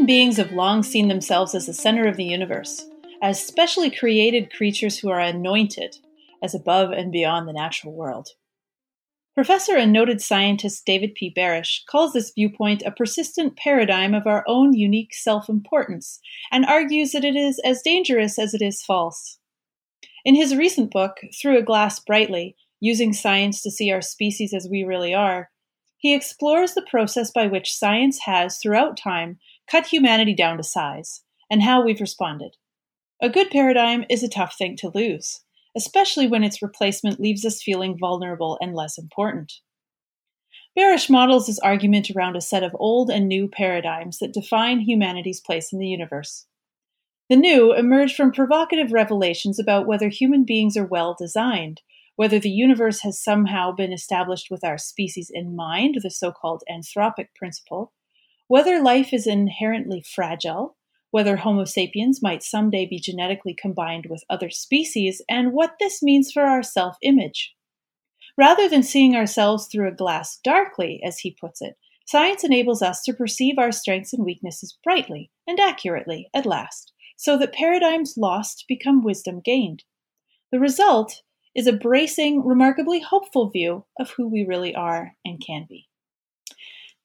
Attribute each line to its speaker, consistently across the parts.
Speaker 1: Human beings have long seen themselves as the center of the universe, as specially created creatures who are anointed, as above and beyond the natural world. Professor and noted scientist David P. Barash calls this viewpoint a persistent paradigm of our own unique self importance and argues that it is as dangerous as it is false. In his recent book, Through a Glass Brightly Using Science to See Our Species as We Really Are, he explores the process by which science has, throughout time, cut humanity down to size, and how we've responded. A good paradigm is a tough thing to lose, especially when its replacement leaves us feeling vulnerable and less important. Barash models his argument around a set of old and new paradigms that define humanity's place in the universe. The new emerge from provocative revelations about whether human beings are well designed, whether the universe has somehow been established with our species in mind, the so called anthropic principle, whether life is inherently fragile, whether Homo sapiens might someday be genetically combined with other species, and what this means for our self image. Rather than seeing ourselves through a glass darkly, as he puts it, science enables us to perceive our strengths and weaknesses brightly and accurately at last, so that paradigms lost become wisdom gained. The result is a bracing, remarkably hopeful view of who we really are and can be.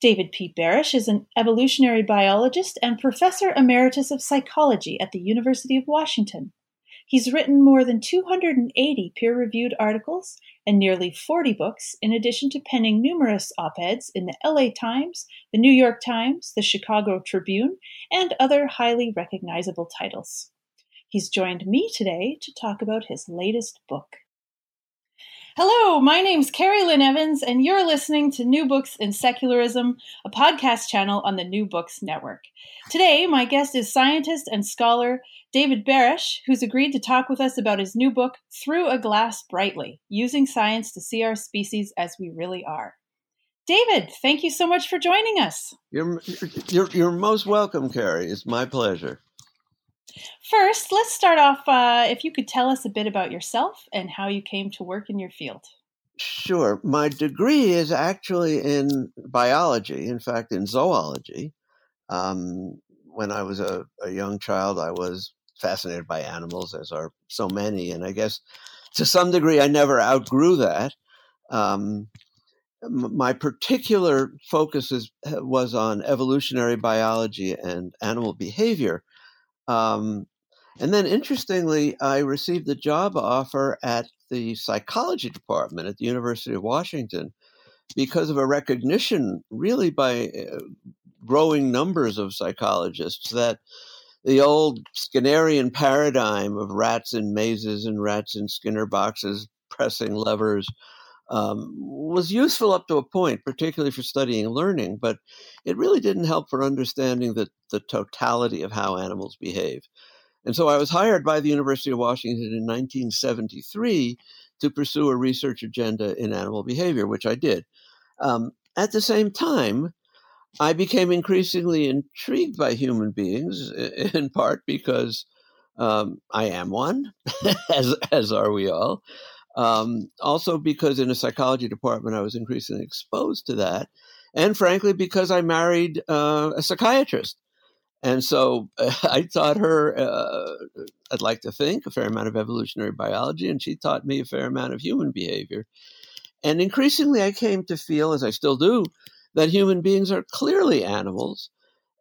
Speaker 1: David P. Barash is an evolutionary biologist and professor emeritus of psychology at the University of Washington. He's written more than 280 peer reviewed articles and nearly 40 books, in addition to penning numerous op eds in the LA Times, the New York Times, the Chicago Tribune, and other highly recognizable titles. He's joined me today to talk about his latest book. Hello, my name's Carrie Lynn Evans, and you're listening to New Books in Secularism, a podcast channel on the New Books Network. Today, my guest is scientist and scholar David Barash, who's agreed to talk with us about his new book, Through a Glass Brightly Using Science to See Our Species as We Really Are. David, thank you so much for joining us.
Speaker 2: You're, you're, you're most welcome, Carrie. It's my pleasure.
Speaker 1: First, let's start off. Uh, if you could tell us a bit about yourself and how you came to work in your field.
Speaker 2: Sure. My degree is actually in biology, in fact, in zoology. Um, when I was a, a, young child, I was fascinated by animals, as are so many. And I guess to some degree, I never outgrew that. Um, my particular focus is, was on evolutionary biology and animal behavior. Um, and then, interestingly, I received a job offer at the psychology department at the University of Washington because of a recognition, really by uh, growing numbers of psychologists, that the old Skinnerian paradigm of rats in mazes and rats in Skinner boxes pressing levers um, was useful up to a point, particularly for studying learning, but it really didn't help for understanding the, the totality of how animals behave. And so I was hired by the University of Washington in 1973 to pursue a research agenda in animal behavior, which I did. Um, at the same time, I became increasingly intrigued by human beings, in part because um, I am one, as as are we all. Um, also, because in a psychology department, I was increasingly exposed to that. And frankly, because I married uh, a psychiatrist. And so uh, I taught her, uh, I'd like to think, a fair amount of evolutionary biology, and she taught me a fair amount of human behavior. And increasingly, I came to feel, as I still do, that human beings are clearly animals,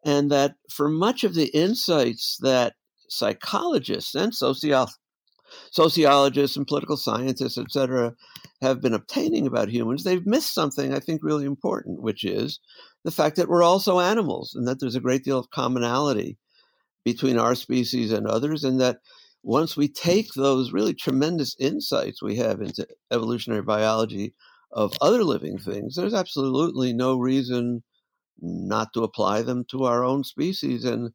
Speaker 2: and that for much of the insights that psychologists and sociologists sociologists and political scientists, et cetera, have been obtaining about humans, they've missed something I think really important, which is the fact that we're also animals and that there's a great deal of commonality between our species and others, and that once we take those really tremendous insights we have into evolutionary biology of other living things, there's absolutely no reason not to apply them to our own species. And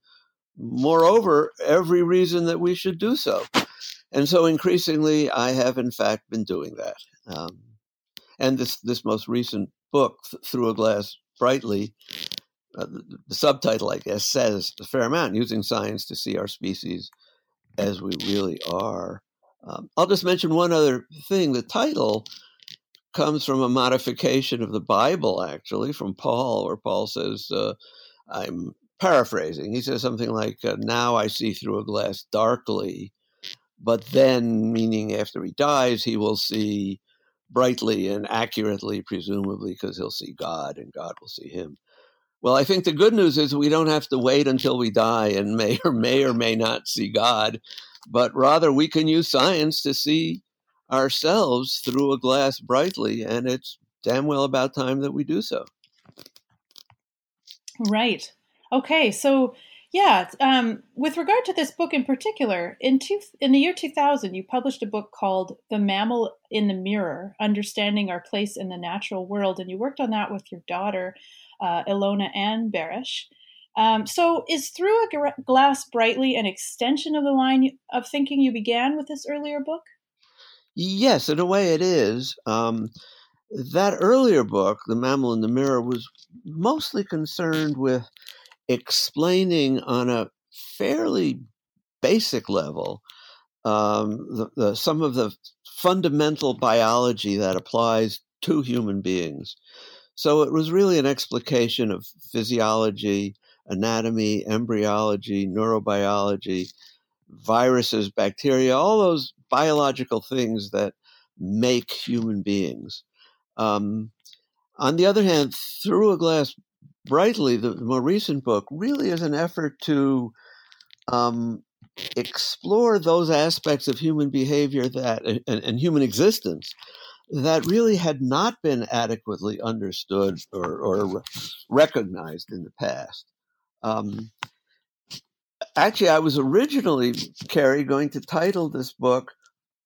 Speaker 2: moreover, every reason that we should do so. And so increasingly, I have in fact been doing that. Um, and this, this most recent book, Through a Glass Brightly, uh, the, the, subtitle, I guess, says a fair amount using science to see our species as we really are. Um, I'll just mention one other thing. The title comes from a modification of the Bible, actually, from Paul, where Paul says, uh, I'm paraphrasing. He says something like, uh, Now I see through a glass darkly, but then, meaning after he dies, he will see brightly and accurately, presumably, because he'll see God and God will see him. Well, I think the good news is we don't have to wait until we die and may or may or may not see God, but rather we can use science to see ourselves through a glass brightly, and it's damn well about time that we do so.
Speaker 1: Right. Okay. So, yeah, um, with regard to this book in particular, in two, in the year 2000, you published a book called "The Mammal in the Mirror: Understanding Our Place in the Natural World," and you worked on that with your daughter, uh, Ilona Ann Barash. Um, so, is through a glass brightly an extension of the line of thinking you began with this earlier book?
Speaker 2: Yes, in a way it is. Um, that earlier book, The Mammal in the Mirror, was mostly concerned with explaining on a fairly basic level um, the, the, some of the fundamental biology that applies to human beings. So it was really an explication of physiology, anatomy, embryology, neurobiology, viruses, bacteria, all those biological things that make human beings. Um, on the other hand, Through a Glass Brightly, the, more recent book, really is an effort to um, explore those aspects of human behavior that and, and, human existence that really had not been adequately understood or, or recognized in the past. Um, actually, I was originally, Carrie, going to title this book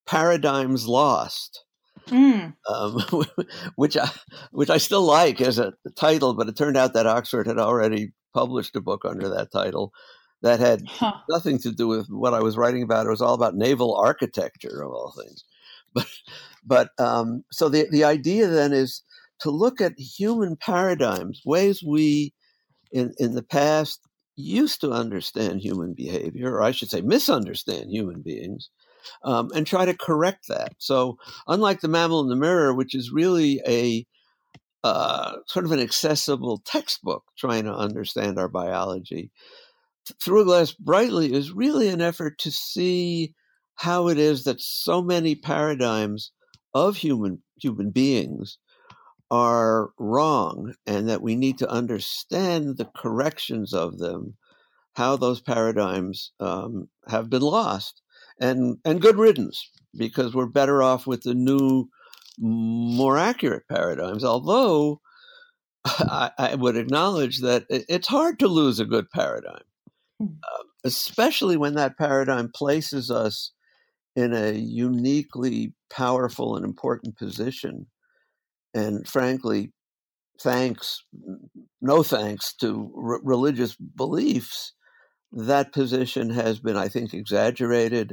Speaker 2: Paradigms Lost. Mm. Um, which I which I still like as a title, but it turned out that Oxford had already published a book under that title that had huh. nothing to do with what I was writing about. It was all about naval architecture of all things. But but um, so the the idea then is to look at human paradigms, ways we in in the past used to understand human behavior, or I should say, misunderstand human beings, um, and try to correct that. So, unlike the mammal in the mirror, which is really a uh, sort of an accessible textbook trying to understand our biology, Through a Glass Brightly is really an effort to see how it is that so many paradigms of human human beings are wrong and that we need to understand the corrections of them, how those paradigms um, have been lost. And, and good riddance, because we're better off with the new, more accurate paradigms. Although I, I would acknowledge that it's hard to lose a good paradigm, uh, especially when that paradigm places us in a uniquely powerful and important position and frankly, thanks, no thanks to r- religious beliefs, that position has been, I think, exaggerated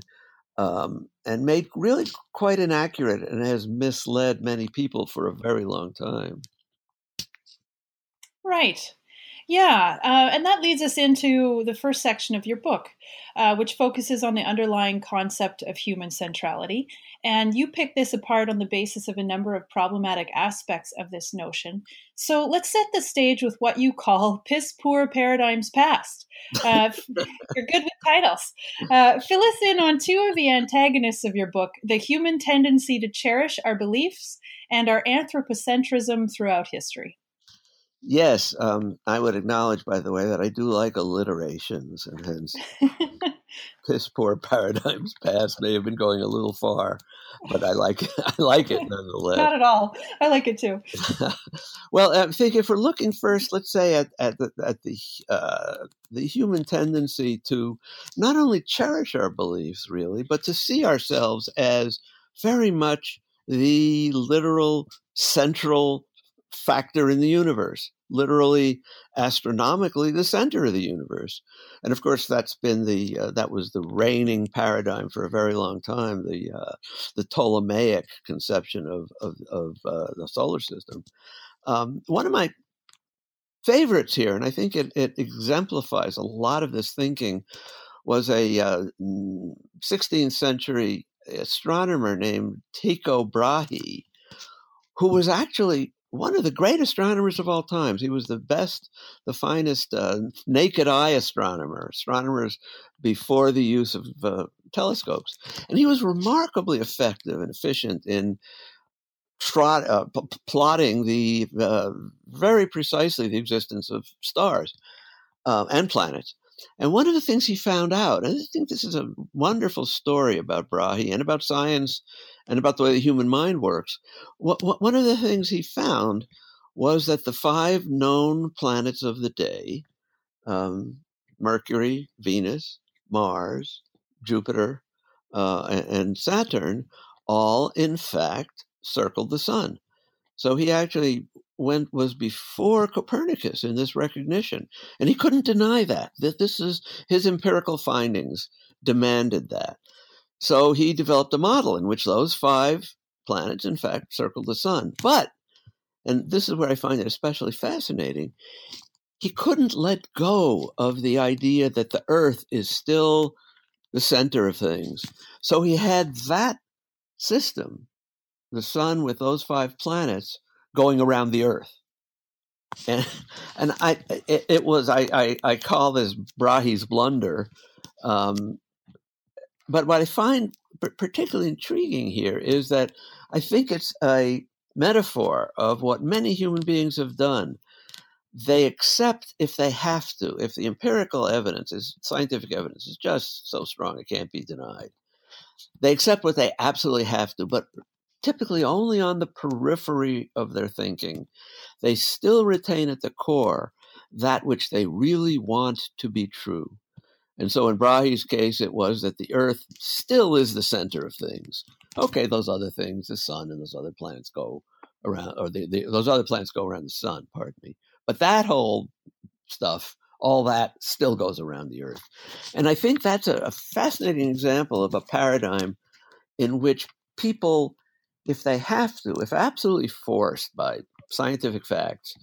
Speaker 2: um, and made really quite inaccurate and has misled many people for a very long time.
Speaker 1: Right. Yeah, uh, and that leads us into the first section of your book, uh, which focuses on the underlying concept of human centrality. And you pick this apart on the basis of a number of problematic aspects of this notion. So let's set the stage with what you call piss poor paradigms past. Uh, you're good with titles. Uh, fill us in on two of the antagonists of your book the human tendency to cherish our beliefs and our anthropocentrism throughout history.
Speaker 2: Yes, um, I would acknowledge, by the way, that I do like alliterations, and hence piss poor paradigms past may have been going a little far, but I like it. I like it nonetheless.
Speaker 1: Not at all. I like it too.
Speaker 2: well, I think if we're looking first, let's say at at the at the uh, the human tendency to not only cherish our beliefs, really, but to see ourselves as very much the literal central factor in the universe, literally astronomically the center of the universe. And of course, that's been the uh, that was the reigning paradigm for a very long time. The uh, the Ptolemaic conception of of, of uh, the solar system. Um, one of my favorites here, and I think it, it exemplifies a lot of this thinking, was a 16th uh, century astronomer named Tycho Brahe, who was actually one of the great astronomers of all times. He was the best, the finest uh, naked eye astronomer, astronomers before the use of uh, telescopes. And he was remarkably effective and efficient in trot, uh, p- plotting the uh, very precisely the existence of stars uh, and planets. And one of the things he found out, and I think this is a wonderful story about Brahe and about science and about the way the human mind works. What, what, one of the things he found was that the five known planets of the day um, Mercury, Venus, Mars, Jupiter, uh, and, and Saturn all, in fact, circled the sun. So he actually went was before Copernicus in this recognition, and he couldn't deny that. That this is his empirical findings demanded that. So he developed a model in which those five planets, in fact, circled the sun. But, and this is where I find it especially fascinating, he couldn't let go of the idea that the Earth is still the center of things. So he had that system, the sun with those five planets, going around the Earth. And, and I, it, it was, I, I, I, call this Brahe's blunder. Um, but what I find particularly intriguing here is that I think it's a metaphor of what many human beings have done. They accept if they have to, if the empirical evidence is scientific evidence is just so strong it can't be denied. They accept what they absolutely have to, but typically only on the periphery of their thinking. They still retain at the core that which they really want to be true. And so in Brahe's case, it was that the Earth still is the center of things. Okay, those other things, the sun and those other planets go around, or the, the, those other planets go around the sun, pardon me. But that whole stuff, all that still goes around the Earth. And I think that's a, a fascinating example of a paradigm in which people, if they have to, if absolutely forced by scientific facts,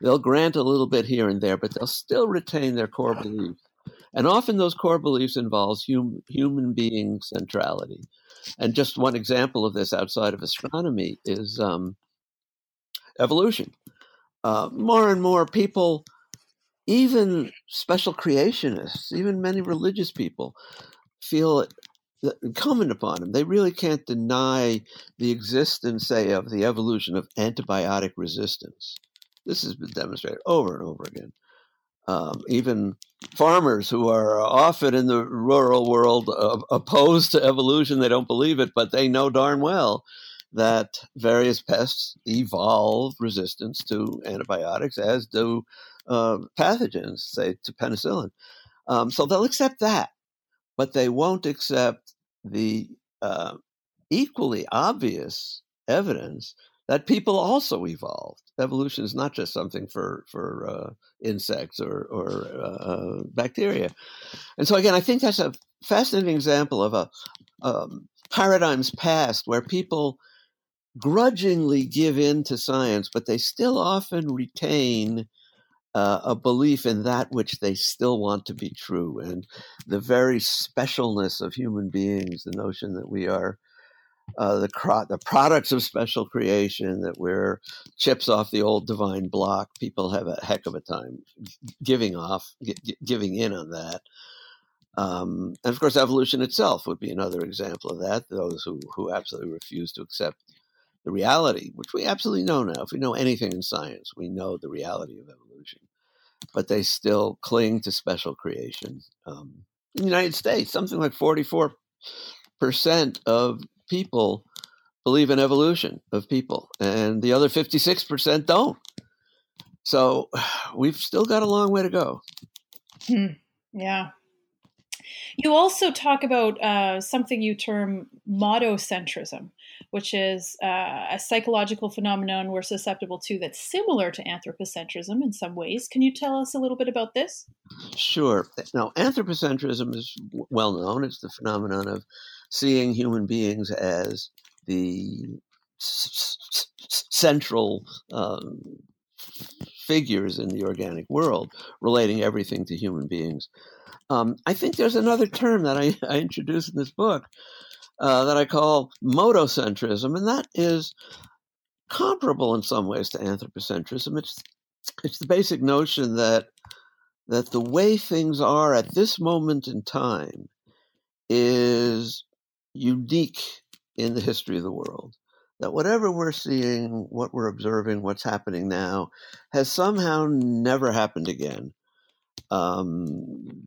Speaker 2: they'll grant a little bit here and there, but they'll still retain their core beliefs and often those core beliefs involves hum, human being centrality. And just one example of this outside of astronomy is um, evolution. Uh, more and more people, even special creationists, even many religious people, feel incumbent upon them. They really can't deny the existence, say, of the evolution of antibiotic resistance. This has been demonstrated over and over again um, even farmers who are often in the rural world uh, opposed to evolution. They don't believe it, but they know darn well that various pests evolve resistance to antibiotics, as do uh, pathogens, say to penicillin. Um, so they'll accept that, but they won't accept the uh, equally obvious evidence that people also evolved. Evolution is not just something for for uh, insects or or uh, bacteria, and so again, I think that's a fascinating example of a um, paradigms past where people grudgingly give in to science, but they still often retain. Uh, a belief in that which they still want to be true, and the very specialness of human beings, the notion that we are uh, the cro- the products of special creation that we're chips off the old divine block. People have a heck of a time giving off, g- giving in on that. Um, and of course, evolution itself would be another example of that. Those who who absolutely refuse to accept the reality, which we absolutely know now. If we know anything in science, we know the reality of evolution, but they still cling to special creation. Um, in the United States, something like forty-four percent of people believe in evolution of people, and the other 56% don't. So we've still got a long way to go.
Speaker 1: Hmm. Yeah. You also talk about uh, something you term mottocentrism, which is uh, a psychological phenomenon we're susceptible to that's similar to anthropocentrism in some ways. Can you tell us a little bit about this?
Speaker 2: Sure. Now, anthropocentrism is well known. It's the phenomenon of seeing human beings as the s- s- central um, figures in the organic world, relating everything to human beings. Um, I think there's another term that I, I introduced in this book uh, that I call mottocentrism, and that is comparable in some ways to anthropocentrism. It's it's the basic notion that that the way things are at this moment in time is unique in the history of the world. That whatever we're seeing, what we're observing, what's happening now, has somehow never happened again. Um,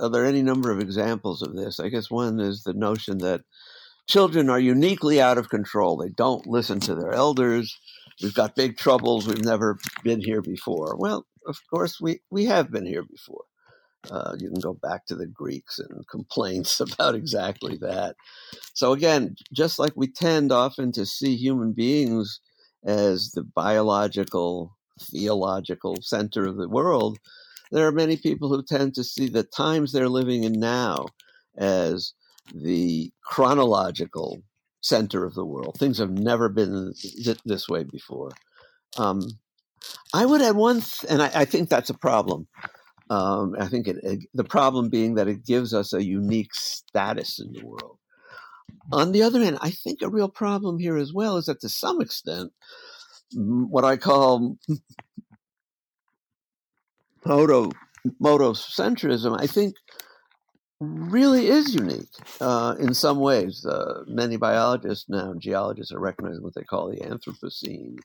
Speaker 2: are there any number of examples of this? I guess one is the notion that children are uniquely out of control. They don't listen to their elders. We've got big troubles. We've never been here before. Well, of course, we, we have been here before. Uh, you can go back to the Greeks and complaints about exactly that. So, again, just like we tend often to see human beings as the biological, theological center of the world, there are many people who tend to see the times they're living in now as the chronological center of the world. Things have never been this way before. Um, I would add one, th- and I, I, think that's a problem. Um, I think it, it, the problem being that it gives us a unique status in the world. On the other hand, I think a real problem here as well is that to some extent, what I call moto motocentrism, I think, really is unique uh, in some ways. Uh, many biologists now, geologists, are recognizing what they call the Anthropocene,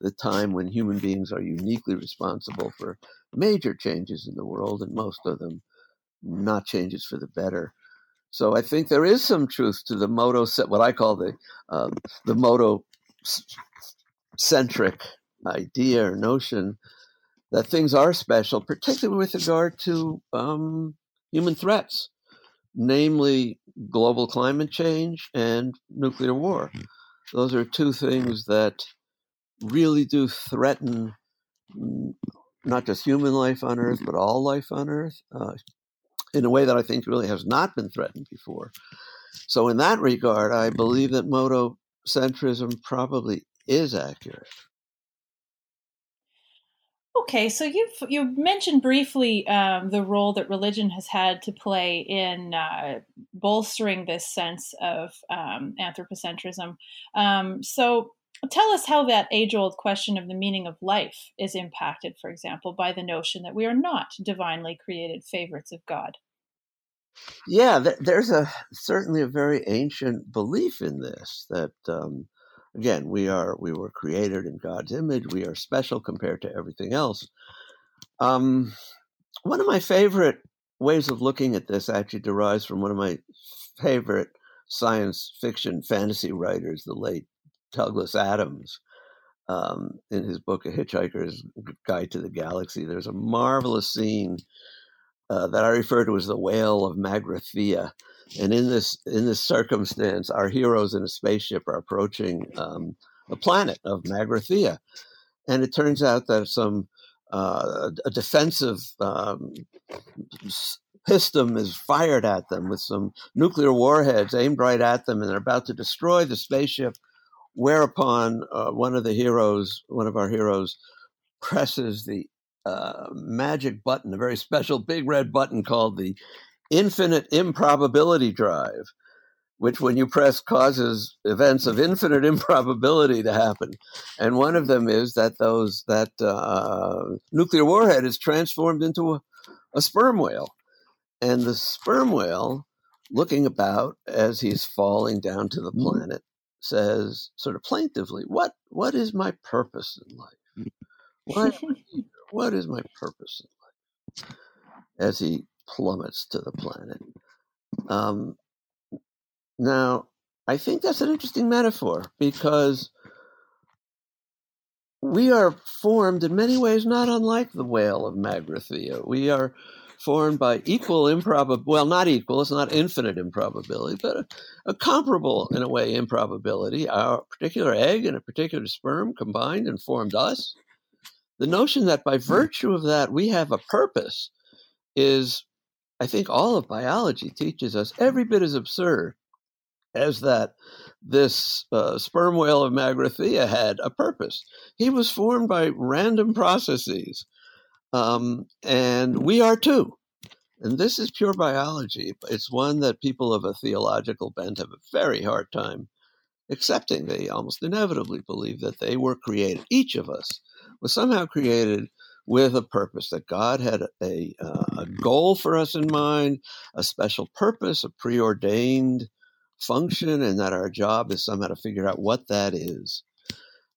Speaker 2: the time when human beings are uniquely responsible for major changes in the world, and most of them not changes for the better. So I think there is some truth to the moto set, what I call the um, the moto centric idea or notion that things are special, particularly with regard to um, human threats, namely global climate change and nuclear war. Those are two things that really do threaten not just human life on Earth, but all life on Earth uh, in a way that I think really has not been threatened before. So, in that regard, I believe that motocentrism probably is accurate.
Speaker 1: Okay, so you've you mentioned briefly um, the role that religion has had to play in uh, bolstering this sense of um, anthropocentrism. Um, so tell us how that age-old question of the meaning of life is impacted, for example, by the notion that we are not divinely created favorites of God.
Speaker 2: Yeah, there's a certainly a very ancient belief in this that um, again, we are we were created in God's image. We are special compared to everything else. Um, one of my favorite ways of looking at this actually derives from one of my favorite science fiction fantasy writers, the late Douglas Adams. Um, in his book, A Hitchhiker's Guide to the Galaxy, there's a marvelous scene uh, that I refer to as the Whale of Magrathea, and in this in this circumstance, our heroes in a spaceship are approaching um, a planet of Magrathea, and it turns out that some uh, a defensive um, is fired at them with some nuclear warheads aimed right at them, and they're about to destroy the spaceship. Whereupon uh, one of the heroes, one of our heroes, presses the uh, magic button, a very special big red button called the infinite improbability drive, which, when you press, causes events of infinite improbability to happen. And one of them is that those that uh, nuclear warhead is transformed into a, a sperm whale, and the sperm whale, looking about as he's falling down to the planet, says, sort of plaintively, "What what is my purpose in life? Why, what is my purpose in life?" As he plummets to the planet. Um, now, I think that's an interesting metaphor because we are formed in many ways not unlike the whale of Magrathea. We are formed by equal improbability. Well, not equal, it's not infinite improbability, but a, a, comparable, in a way, improbability. Our particular egg and a particular sperm combined and formed us. The notion that by virtue of that we have a purpose is, I think, all of biology teaches us every bit as absurd as that this uh, sperm whale of Magrathea had a purpose. He was formed by random processes um, and we are too. And this is pure biology. It's one that people of a theological bent have a very hard time accepting. They almost inevitably believe that they were created, each of us was somehow created with a purpose, that God had a, uh, a goal for us in mind, a special purpose, a preordained function, and that our job is somehow to figure out what that is.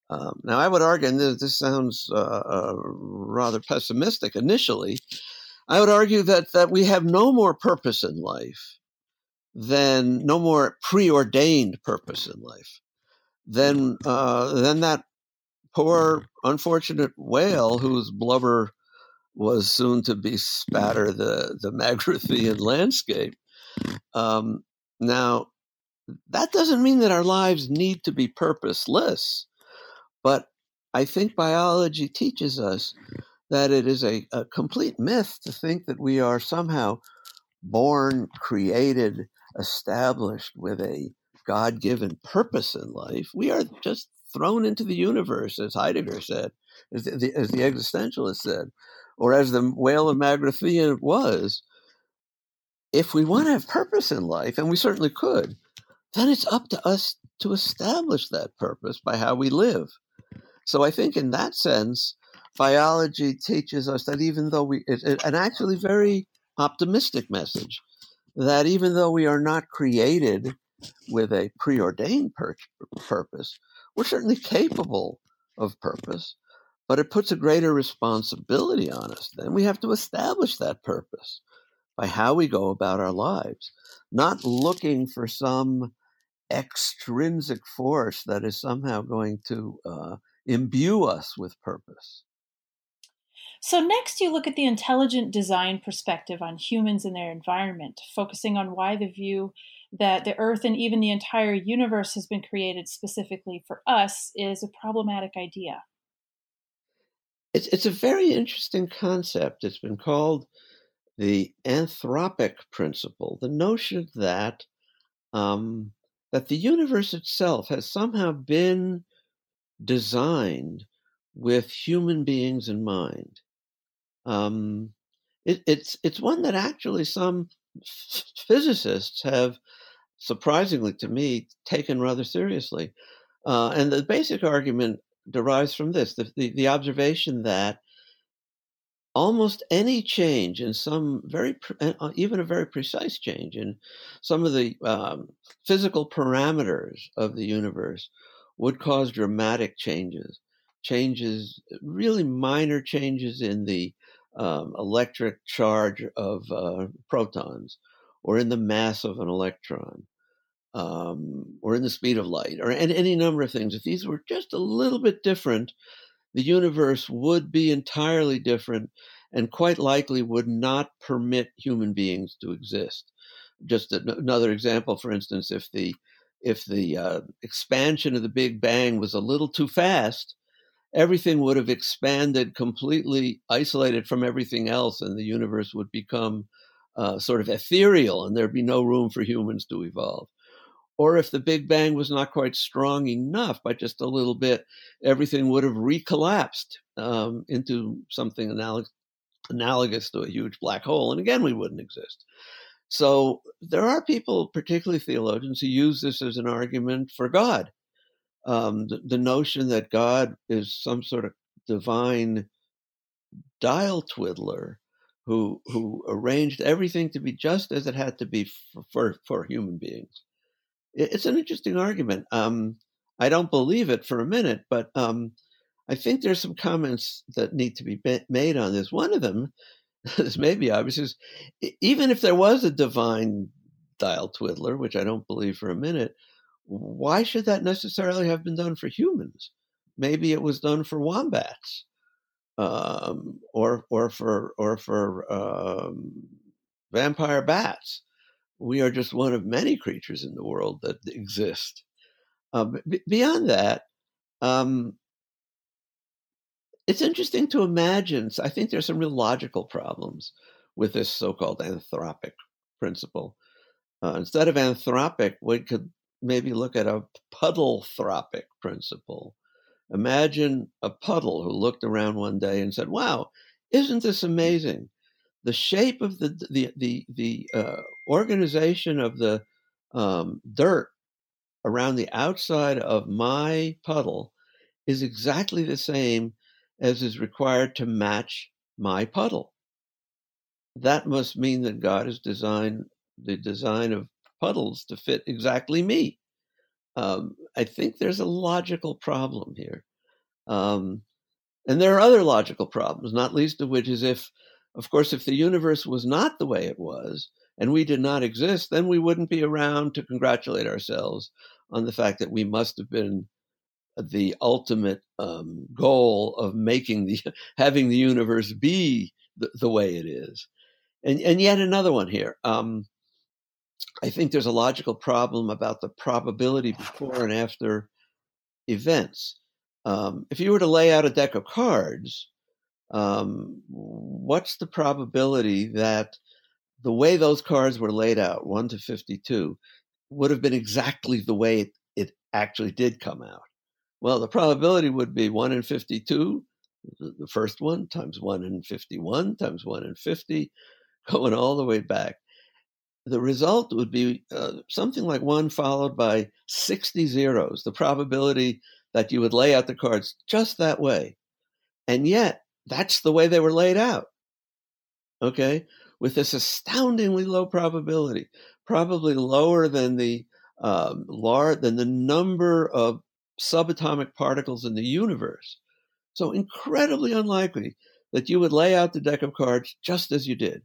Speaker 2: Um, now, I would argue, and this, this sounds uh, uh, rather pessimistic initially, I would argue that, that we have no more purpose in life than no more preordained purpose in life than uh, than that poor mm-hmm. unfortunate whale whose blubber was soon to be mm-hmm. spatter the the Magrathean mm-hmm. landscape. Um, now, that doesn't mean that our lives need to be purposeless. But I think biology teaches us that it is a, a complete myth to think that we are somehow born, created, established with a God given purpose in life. We are just thrown into the universe, as Heidegger said, as the, as the existentialist said, or as the whale of Magrathea was. If we want to have purpose in life, and we certainly could, then it's up to us to establish that purpose by how we live. So I think in that sense, biology teaches us that even though we, it, it, an actually very optimistic message, that even though we are not created with a preordained pur- purpose, we're certainly capable of purpose, but it puts a greater responsibility on us. Then we have to establish that purpose by how we go about our lives, not looking for some extrinsic force that is somehow going to uh, imbue us with purpose.
Speaker 1: So, next, you look at the intelligent design perspective on humans and their environment, focusing on why the view that the Earth and even the entire universe has been created specifically for us is a problematic idea.
Speaker 2: It's, it's a very interesting concept. It's been called the anthropic principle, the notion that um, that the universe itself has somehow been designed with human beings in mind. Um, it, it's it's one that actually some physicists have, surprisingly to me, taken rather seriously. Uh, and the basic argument derives from this: the, the, the observation that almost any change in some very uh, even a very precise change in some of the um, physical parameters of the universe would cause dramatic changes, changes, really minor changes in the um, electric charge of uh, protons or in the mass of an electron. Um, or in the speed of light, or any number of things. If these were just a little bit different, the universe would be entirely different and quite likely would not permit human beings to exist. Just another example, for instance, if the if the uh, expansion of the Big Bang was a little too fast, everything would have expanded completely isolated from everything else, and the universe would become uh, sort of ethereal, and there'd be no room for humans to evolve. Or if the Big Bang was not quite strong enough, by just a little bit, everything would have recollapsed um, into something analogous, analogous to a huge black hole, and again, we wouldn't exist. So there are people, particularly theologians, who use this as an argument for God. Um, the, the, notion that God is some sort of divine dial twiddler who who arranged everything to be just as it had to be for for, for human beings. It's an interesting argument. Um, I don't believe it for a minute, but um, I think there's some comments that need to be made on this. One of them this may be obvious, is even if there was a divine dial twiddler, which I don't believe for a minute, why should that necessarily have been done for humans? Maybe it was done for wombats. Um, or or for or for um, vampire bats. We are just one of many creatures in the world that exist. Uh, b- beyond that, um, it's interesting to imagine. I think there's some real logical problems with this so-called anthropic principle. Uh, instead of anthropic, we could maybe look at a puddle-thropic principle. Imagine a puddle who looked around one day and said, "Wow, isn't this amazing? The shape of the the the the uh, organization of the um, dirt around the outside of my puddle is exactly the same as is required to match my puddle. That must mean that God has designed the design of puddles to fit exactly me. Um, I think there's a logical problem here. Um, and there are other logical problems, not least of which is if, of course, if the universe was not the way it was and we did not exist, then we wouldn't be around to congratulate ourselves on the fact that we must have been the ultimate um, goal of making the having the universe be the, the, way it is. And and yet another one here. Um, I think there's a logical problem about the probability before and after events. Um, if you were to lay out a deck of cards, um, what's the probability that the way those cards were laid out, 1 to 52, would have been exactly the way it, it actually did come out? Well, the probability would be 1 in 52, the first one, times 1 in 51, times 1 in 50, going all the way back. The result would be uh, something like 1 followed by 60 zeros, the probability that you would lay out the cards just that way. And yet, that's the way they were laid out. Okay? With this astoundingly low probability, probably lower than the um, large than the number of subatomic particles in the universe. So incredibly unlikely that you would lay out the deck of cards just as you did.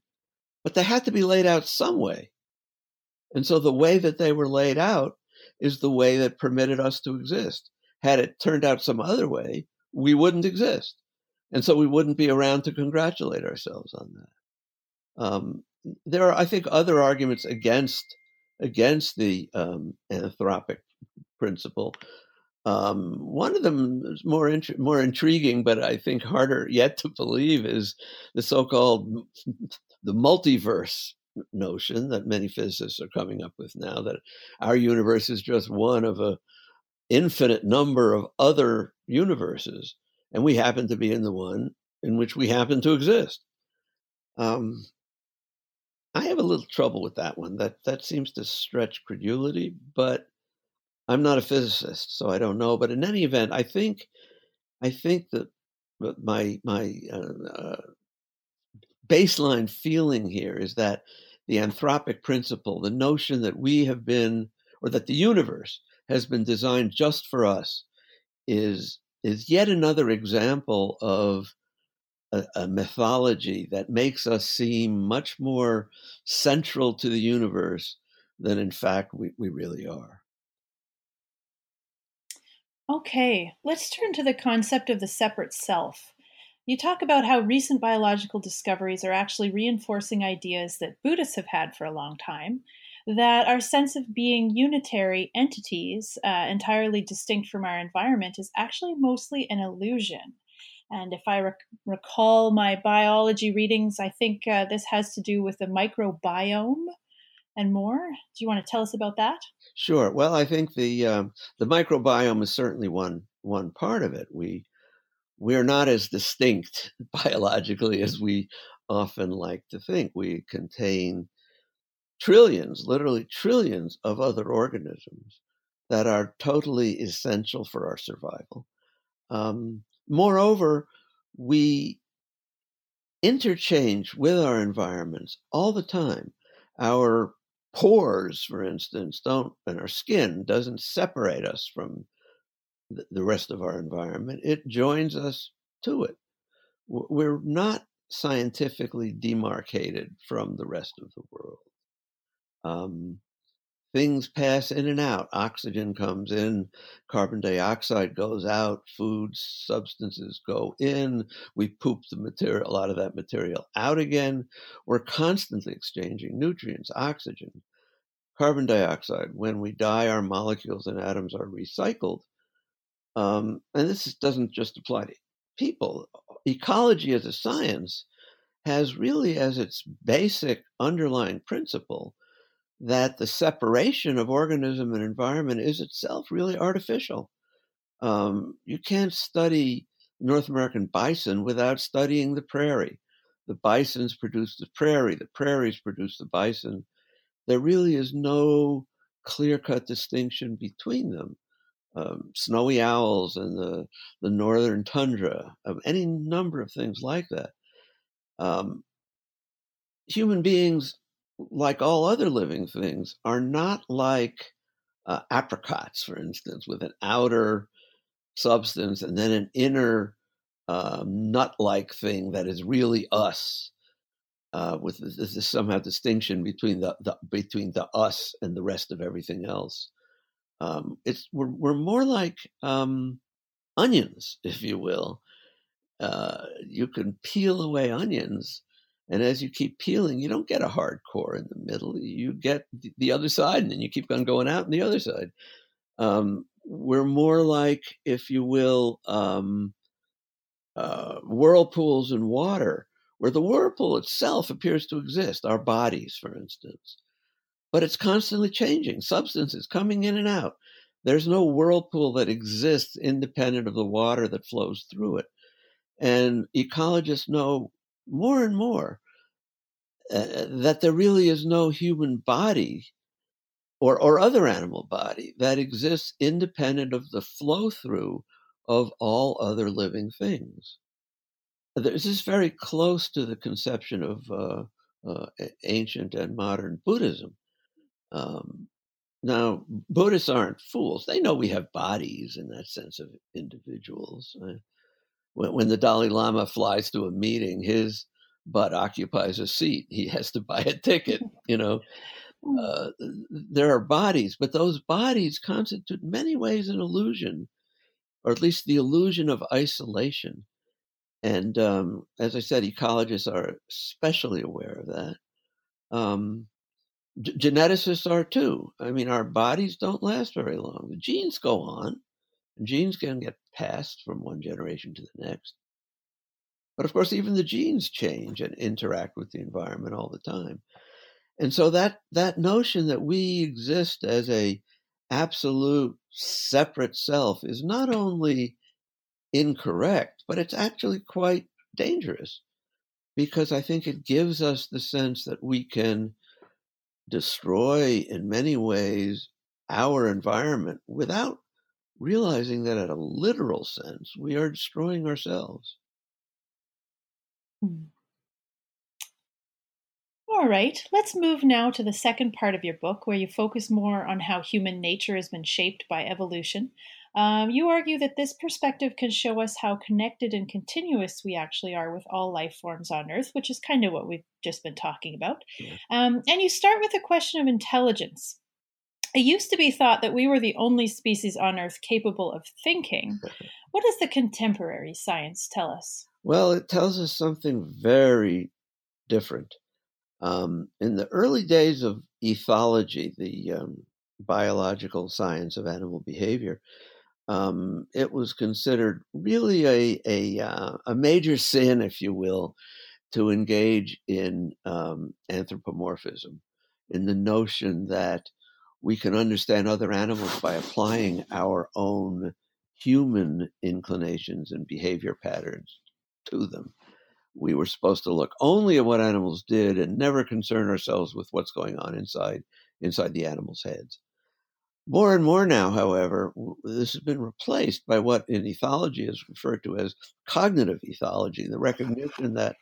Speaker 2: But they had to be laid out some way. And so the way that they were laid out is the way that permitted us to exist. Had it turned out some other way, we wouldn't exist. And so we wouldn't be around to congratulate ourselves on that. Um, there are, I think, other arguments against against the um, anthropic principle. Um, one of them is more more intriguing, but I think harder yet to believe is the so-called the multiverse notion that many physicists are coming up with now. That our universe is just one of a infinite number of other universes, and we happen to be in the one in which we happen to exist. Um, I have a little trouble with that one. That that seems to stretch credulity, but I'm not a physicist, so I don't know. But in any event, I think I think that my my uh, uh, baseline feeling here is that the anthropic principle, the notion that we have been, or that the universe has been designed just for us, is is yet another example of a, a mythology that makes us seem much more central to the universe than in fact we, we really are.
Speaker 1: Okay, let's turn to the concept of the separate self. You talk about how recent biological discoveries are actually reinforcing ideas that Buddhists have had for a long time that our sense of being unitary entities, uh, entirely distinct from our environment, is actually mostly an illusion. And if I rec- recall my biology readings, I think uh, this has to do with the microbiome and more. Do you want to tell us about that?
Speaker 2: Sure. Well, I think the um, the microbiome is certainly one one part of it. We we are not as distinct biologically as we often like to think. We contain trillions, literally trillions of other organisms that are totally essential for our survival. Um, moreover, we interchange with our environments all the time. Our pores, for instance, don't, and our skin doesn't separate us from the rest of our environment. It joins us to it. We're not scientifically demarcated from the rest of the world. Um, things pass in and out. Oxygen comes in, carbon dioxide goes out, food substances go in. We poop the material, a lot of that material out again. We're constantly exchanging nutrients, oxygen, carbon dioxide. When we die, our molecules and atoms are recycled. Um, and this doesn't just apply to people. Ecology as a science has really as its basic underlying principle that the separation of organism and environment is itself really artificial. Um, you can't study North American bison without studying the prairie. The bisons produce the prairie, the prairies produce the bison. There really is no clear cut distinction between them. Um, snowy owls and the, the northern tundra, um, any number of things like that. Um, human beings like all other living things, are not like uh, apricots, for instance, with an outer substance and then an inner uh, nut-like thing that is really us. Uh, with this, this somehow distinction between the, the, between the us and the rest of everything else. Um, it's we're we're more like um, onions, if you will. Uh, you can peel away onions and as you keep peeling, you don't get a hard core in the middle. You get the other side, and then you keep on going out on the other side. Um, we're more like, if you will, um, uh, whirlpools in water, where the whirlpool itself appears to exist, our bodies, for instance. But it's constantly changing. Substances coming in and out. There's no whirlpool that exists independent of the water that flows through it. And ecologists know more and more uh, that there really is no human body or, or other animal body that exists independent of the flow through of all other living things. This is very close to the conception of uh, uh, ancient and modern Buddhism. Um, now, Buddhists aren't fools. They know we have bodies in that sense of individuals. Uh, when, when the Dalai Lama flies to a meeting, his butt occupies a seat. He has to buy a ticket, you know. Hmm. Uh, there are bodies, but those bodies constitute many ways an illusion, or at least the illusion of isolation. And um, as I said, ecologists are especially aware of that. Um, g- geneticists are too. I mean, our bodies don't last very long. The genes go on, genes can get passed from one generation to the next. But of course, even the genes change and interact with the environment all the time. And so that that notion that we exist as a absolute separate self is not only incorrect, but it's actually quite dangerous because I think it gives us the sense that we can destroy in many ways our environment without realizing that, at a literal sense, we are destroying ourselves.
Speaker 1: Hmm. All right, let's move now to the second part of your book, where you focus more on how human nature has been shaped by evolution. Um, you argue that this perspective can show us how connected and continuous we actually are with all life forms on Earth, which is kind of what we've just been talking about. Um, and you start with the question of intelligence. It used to be thought that we were the only species on Earth capable of thinking. what does the contemporary science tell us?
Speaker 2: Well, it tells us something very different. Um, in the early days of ethology, the um, biological science of animal behavior, um, it was considered really a a, uh, a, major sin, if you will, to engage in um, anthropomorphism, in the notion that we can understand other animals by applying our own human inclinations and behavior patterns to them. We were supposed to look only at what animals did and never concern ourselves with what's going on inside inside the animals' heads. More and more now, however, this has been replaced by what in ethology is referred to as cognitive ethology, the recognition that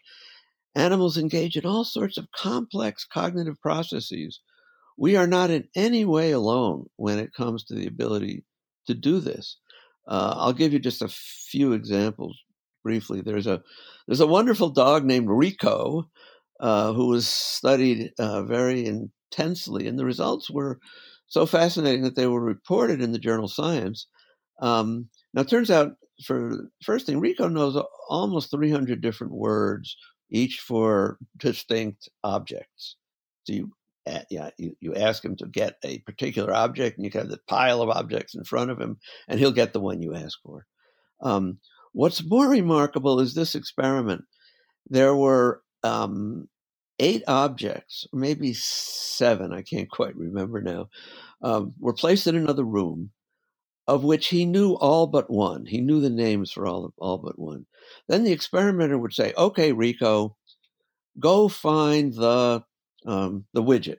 Speaker 2: animals engage in all sorts of complex cognitive processes. We are not in any way alone when it comes to the ability to do this. Uh, I'll give you just a few examples briefly. There's a there's a wonderful dog named Rico uh, who was studied uh, very intensely, and the results were so fascinating that they were reported in the journal Science. Um, now, it turns out, for first thing, Rico knows almost 300 different words, each for distinct objects. So you, yeah, you, you ask him to get a particular object, and you have the pile of objects in front of him, and he'll get the one you ask for. Um, what's more remarkable is this experiment. There were um, eight objects, maybe seven, I can't quite remember now, um, were placed in another room, of which he knew all but one. He knew the names for all, all but one. Then the experimenter would say, "Okay, Rico, go find the um, the widget."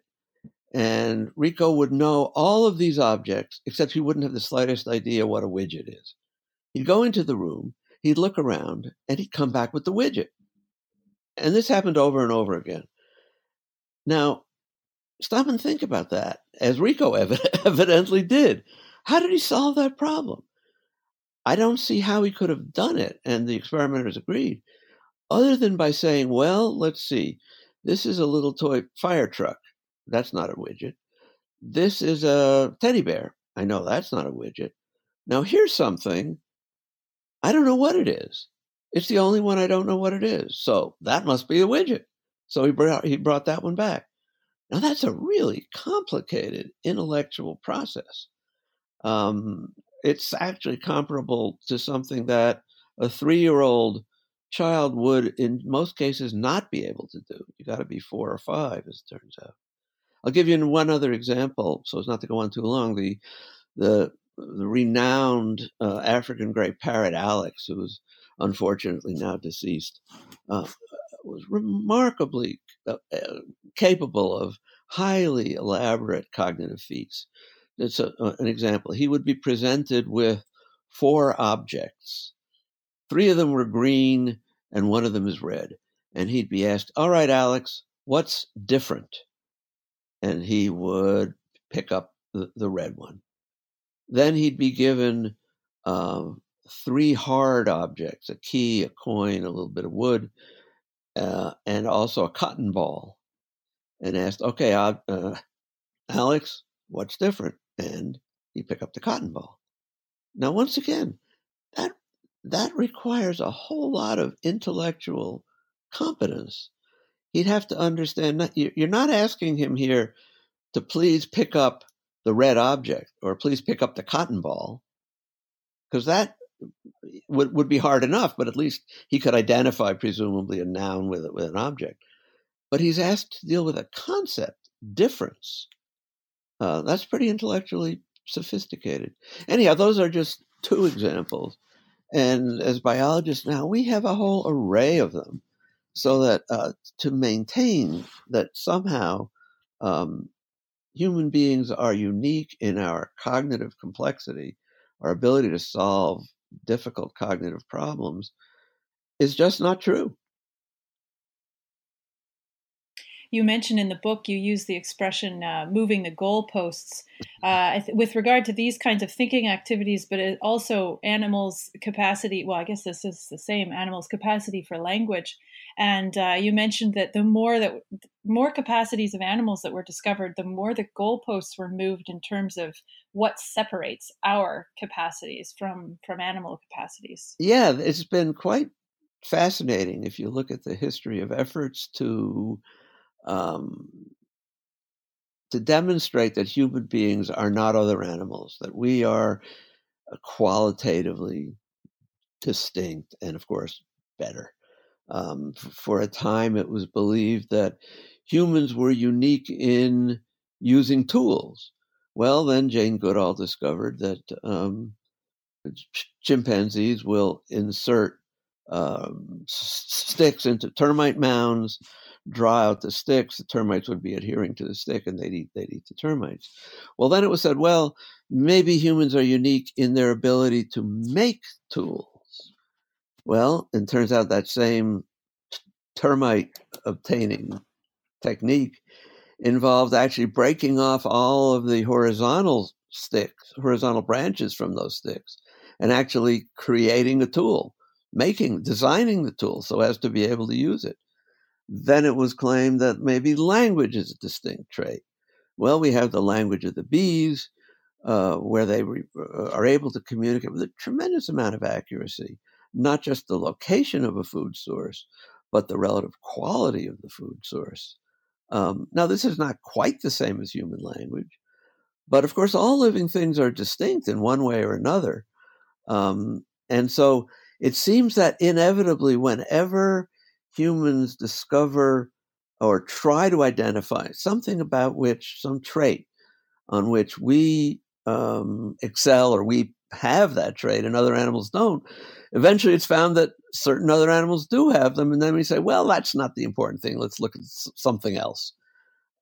Speaker 2: And Rico would know all of these objects, except he wouldn't have the slightest idea what a widget is. He'd go into the room, he'd look around, and he'd come back with the widget. And this happened over and over again. Now, stop and think about that, as Rico evidently did. How did he solve that problem? I don't see how he could have done it, and the experimenters agreed, other than by saying, well, let's see, this is a little toy fire truck. That's not a widget. This is a teddy bear. I know that's not a widget. Now, here's something. I don't know what it is. It's the only one I don't know what it is. So that must be a widget. So he brought, he brought that one back. Now, that's a really complicated intellectual process. Um, it's actually comparable to something that a three year old child would, in most cases, not be able to do. You got to be four or five, as it turns out. I'll give you one other example, so as not to go on too long. The the the renowned uh, African gray parrot Alex, who is unfortunately now deceased, uh, was remarkably uh, uh, capable of highly elaborate cognitive feats. It's a, an example. He would be presented with four objects. Three of them were green and one of them is red. And he'd be asked, All right, Alex, what's different? And he would pick up the, the red one. Then he'd be given um, three hard objects a key, a coin, a little bit of wood, uh, and also a cotton ball. And asked, Okay, uh, Alex, what's different? and you pick up the cotton ball. Now, once again, that that requires a whole lot of intellectual competence. He'd have to understand. That you're not asking him here to please pick up the red object or please pick up the cotton ball, because that would, would be hard enough. But at least he could identify, presumably, a noun with with an object. But he's asked to deal with a concept difference uh, that's pretty intellectually sophisticated. Anyhow, those are just two examples. And as biologists now, we have a whole array of them so that uh, to maintain that somehow um, human beings are unique in our cognitive complexity, our ability to solve difficult cognitive problems, is just not true.
Speaker 1: you mentioned in the book you use the expression uh, moving the goalposts uh, with regard to these kinds of thinking activities, but also animals' capacity. Well, I guess this is the same animals' capacity for language. And uh, you mentioned that the more that more capacities of animals that were discovered, the more the goalposts were moved in terms of what separates our capacities from from animal capacities.
Speaker 2: Yeah, it's been quite fascinating if you look at the history of efforts to um, to demonstrate that human beings are not other animals, that we are uh, qualitatively distinct and, of course, better. Um, for a time, it was believed that humans were unique in using tools. Well, then Jane Goodall discovered that um, chimpanzees will insert um, sticks into termite mounds draw out the sticks, the termites would be adhering to the stick and they'd eat, they'd eat the termites. Well, then it was said, well, maybe humans are unique in their ability to make tools. Well, it turns out that same termite obtaining technique involved actually breaking off all of the horizontal sticks, horizontal branches from those sticks, and actually creating a tool, making, designing the tool so as to be able to use it. Then it was claimed that maybe language is a distinct trait. Well, we have the language of the bees, uh, where they re- uh, are able to communicate with a tremendous amount of accuracy, not just the location of a food source, but the relative quality of the food source. Um, now, this is not quite the same as human language, but of course, all living things are distinct in one way or another. Um, and so it seems that inevitably, whenever humans discover or try to identify something about which, some trait on which we um, excel or we have that trait and other animals don't, eventually it's found that certain other animals do have them. And then we say, well, that's not the important thing. Let's look at something else.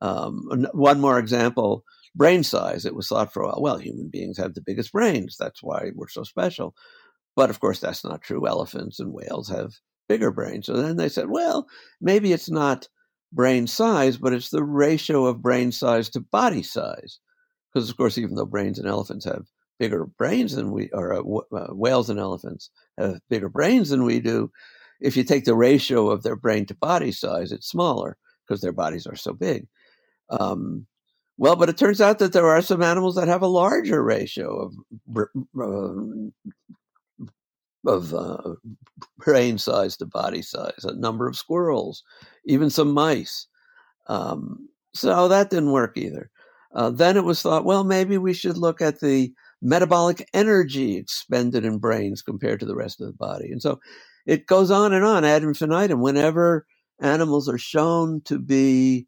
Speaker 2: Um, one more example brain size. It was thought for a while, well, human beings have the biggest brains. That's why we're so special. But of course, that's not true. Elephants and whales have bigger brains. So then they said, well, maybe it's not brain size, but it's the ratio of brain size to body size. Because, of course, even though brains and elephants have bigger brains than we, or uh, uh, whales and elephants have bigger brains than we do, if you take the ratio of their brain to body size, it's smaller because their bodies are so big. Um, well, but it turns out that there are some animals that have a larger ratio of uh, of uh, brain size to body size, a number of squirrels, even some mice. Um, so that didn't work either. Uh, then it was thought, well, maybe we should look at the metabolic energy expended in brains compared to the rest of the body. And so it goes on and on ad infinitum. Whenever animals are shown to be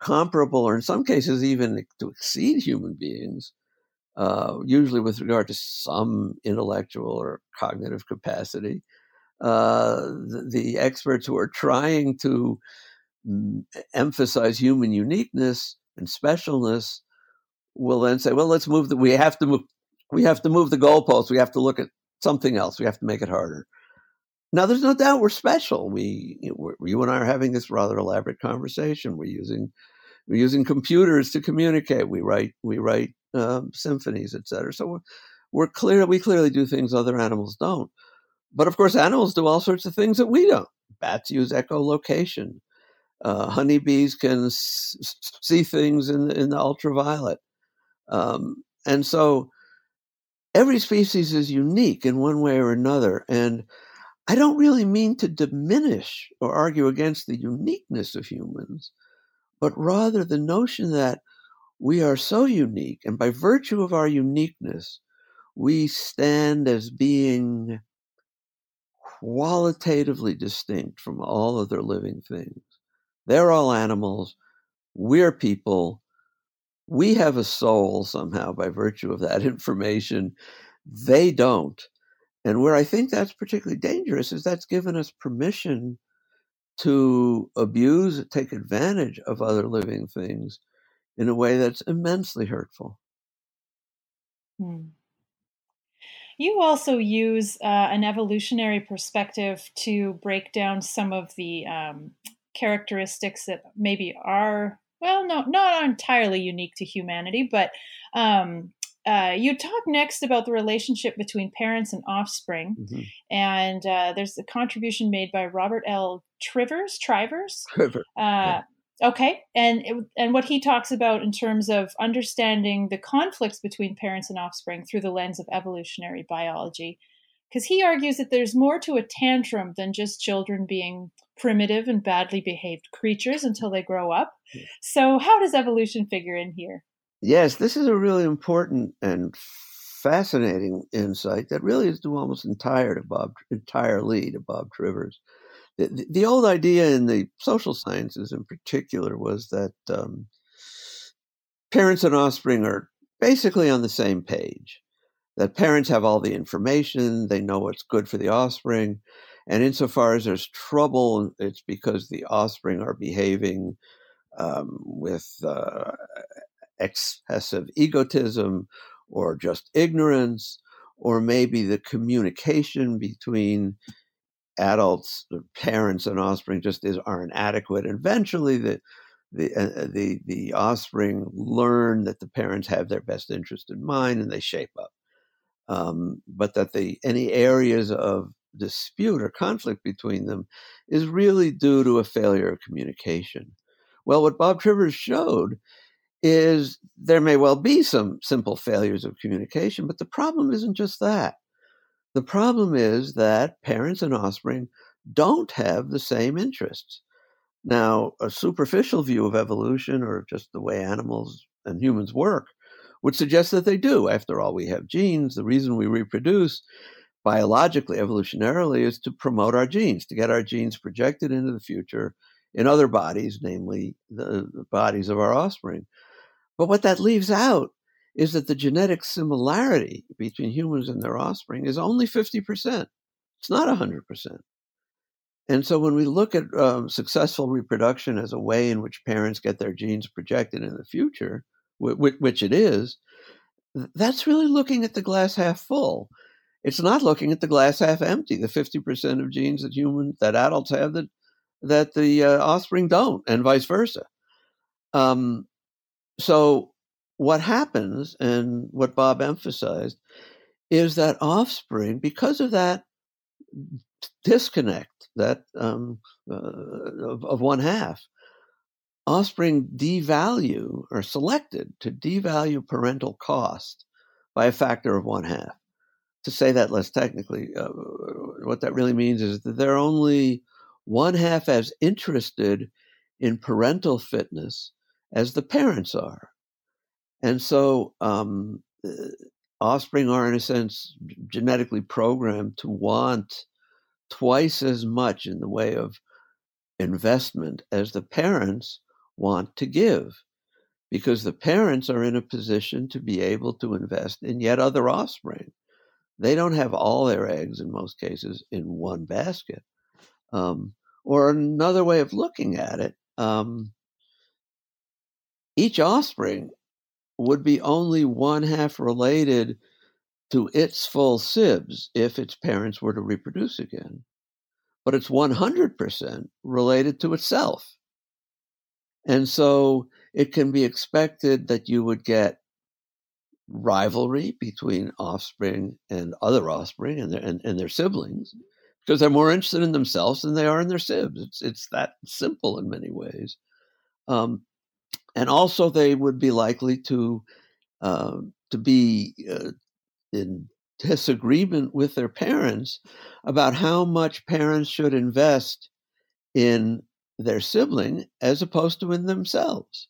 Speaker 2: comparable, or in some cases even to exceed human beings, uh, usually with regard to some intellectual or cognitive capacity. Uh, the, the, experts who are trying to mm, emphasize human uniqueness and specialness will then say, "Well, let's move the. We have to move. We have to move the goalposts. We have to look at something else. We have to make it harder." Now, there's no doubt we're special. We, you and I are having this rather elaborate conversation. We're using we're using computers to communicate. We write we write um, symphonies, etc. So we're, we're clear. We clearly do things other animals don't. But of course, animals do all sorts of things that we don't. Bats use echolocation. Uh, honeybees can s- see things in the, in the ultraviolet, um, and so every species is unique in one way or another. And I don't really mean to diminish or argue against the uniqueness of humans, but rather the notion that we are so unique, and by virtue of our uniqueness, we stand as being qualitatively distinct from all other living things. They're all animals. We're people. We have a soul somehow by virtue of that information. They don't. And where I think that's particularly dangerous is that's given us permission to abuse, take advantage of other living things in a way that's immensely hurtful.
Speaker 1: Hmm. You also use uh, an evolutionary perspective to break down some of the um, characteristics that maybe are, well, no, not entirely unique to humanity, but um, uh, you talk next about the relationship between parents and offspring, mm-hmm. and uh, there's a contribution made by Robert L. Trivers. Trivers.
Speaker 2: Triver. Uh,
Speaker 1: yeah. Okay, and and what he talks about in terms of understanding the conflicts between parents and offspring through the lens of evolutionary biology, because he argues that there's more to a tantrum than just children being primitive and badly behaved creatures until they grow up. So, how does evolution figure in here?
Speaker 2: Yes, this is a really important and fascinating insight that really is due almost entire to Bob entirely to Bob Trivers the, the old idea in the social sciences in particular was that um, parents and offspring are basically on the same page that parents have all the information they know what's good for the offspring and insofar as there's trouble it's because the offspring are behaving um, with uh, excessive egotism or just ignorance or maybe the communication between adults, parents, and offspring just is aren't adequate. And eventually, the the uh, the the offspring learn that the parents have their best interest in mind, and they shape up. Um, but that the any areas of dispute or conflict between them is really due to a failure of communication. Well, what Bob Trivers showed is there may well be some simple failures of communication, but the problem isn't just that. The problem is that parents and offspring don't have the same interests. Now, a superficial view of evolution or just the way animals and humans work would suggest that they do. After all, we have genes. The reason we reproduce biologically, evolutionarily, is to promote our genes, to get our genes projected into the future in other bodies, namely the, the bodies of our offspring. But what that leaves out is that the genetic similarity between humans and their offspring is only 50%. It's not 100%. And so when we look at um, successful reproduction as a way in which parents get their genes projected in the future, which, which it is, that's really looking at the glass half full. It's not looking at the glass half empty, the 50% of genes that humans, that adults have that, that the uh, offspring don't, and vice versa. Um, so what happens, and what Bob emphasized, is that offspring, because of that disconnect that um, uh, of, of one half, offspring devalue or selected to devalue parental cost by a factor of one half. To say that less technically, uh, what that really means is that they're only one half as interested in parental fitness as the parents are. And so um, uh, offspring are, in a sense, genetically programmed to want twice as much in the way of investment as the parents want to give because the parents are in a position to be able to invest in yet other offspring. They don't have all their eggs in most cases in one basket. Um, or another way of looking at it, um, each offspring would be only one half related to its full sibs if its parents were to reproduce again. But it's 100% related to itself. And so it can be expected that you would get rivalry between offspring and other offspring and their, and, and their siblings because they're more interested in themselves than they are in their sibs. It's, it's that simple in many ways. Um, and also, they would be likely to uh, to be uh, in disagreement with their parents about how much parents should invest in their sibling as opposed to in themselves.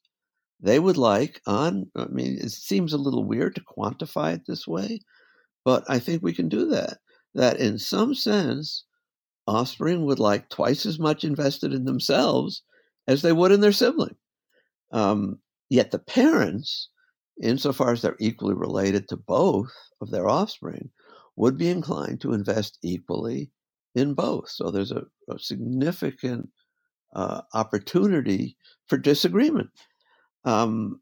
Speaker 2: They would like on, I mean, it seems a little weird to quantify it this way, but I think we can do that. That in some sense, offspring would like twice as much invested in themselves as they would in their sibling. Um, yet the parents insofar as they're equally related to both of their offspring, would be inclined to invest equally in both. So there's a, a significant uh, opportunity for disagreement. Um,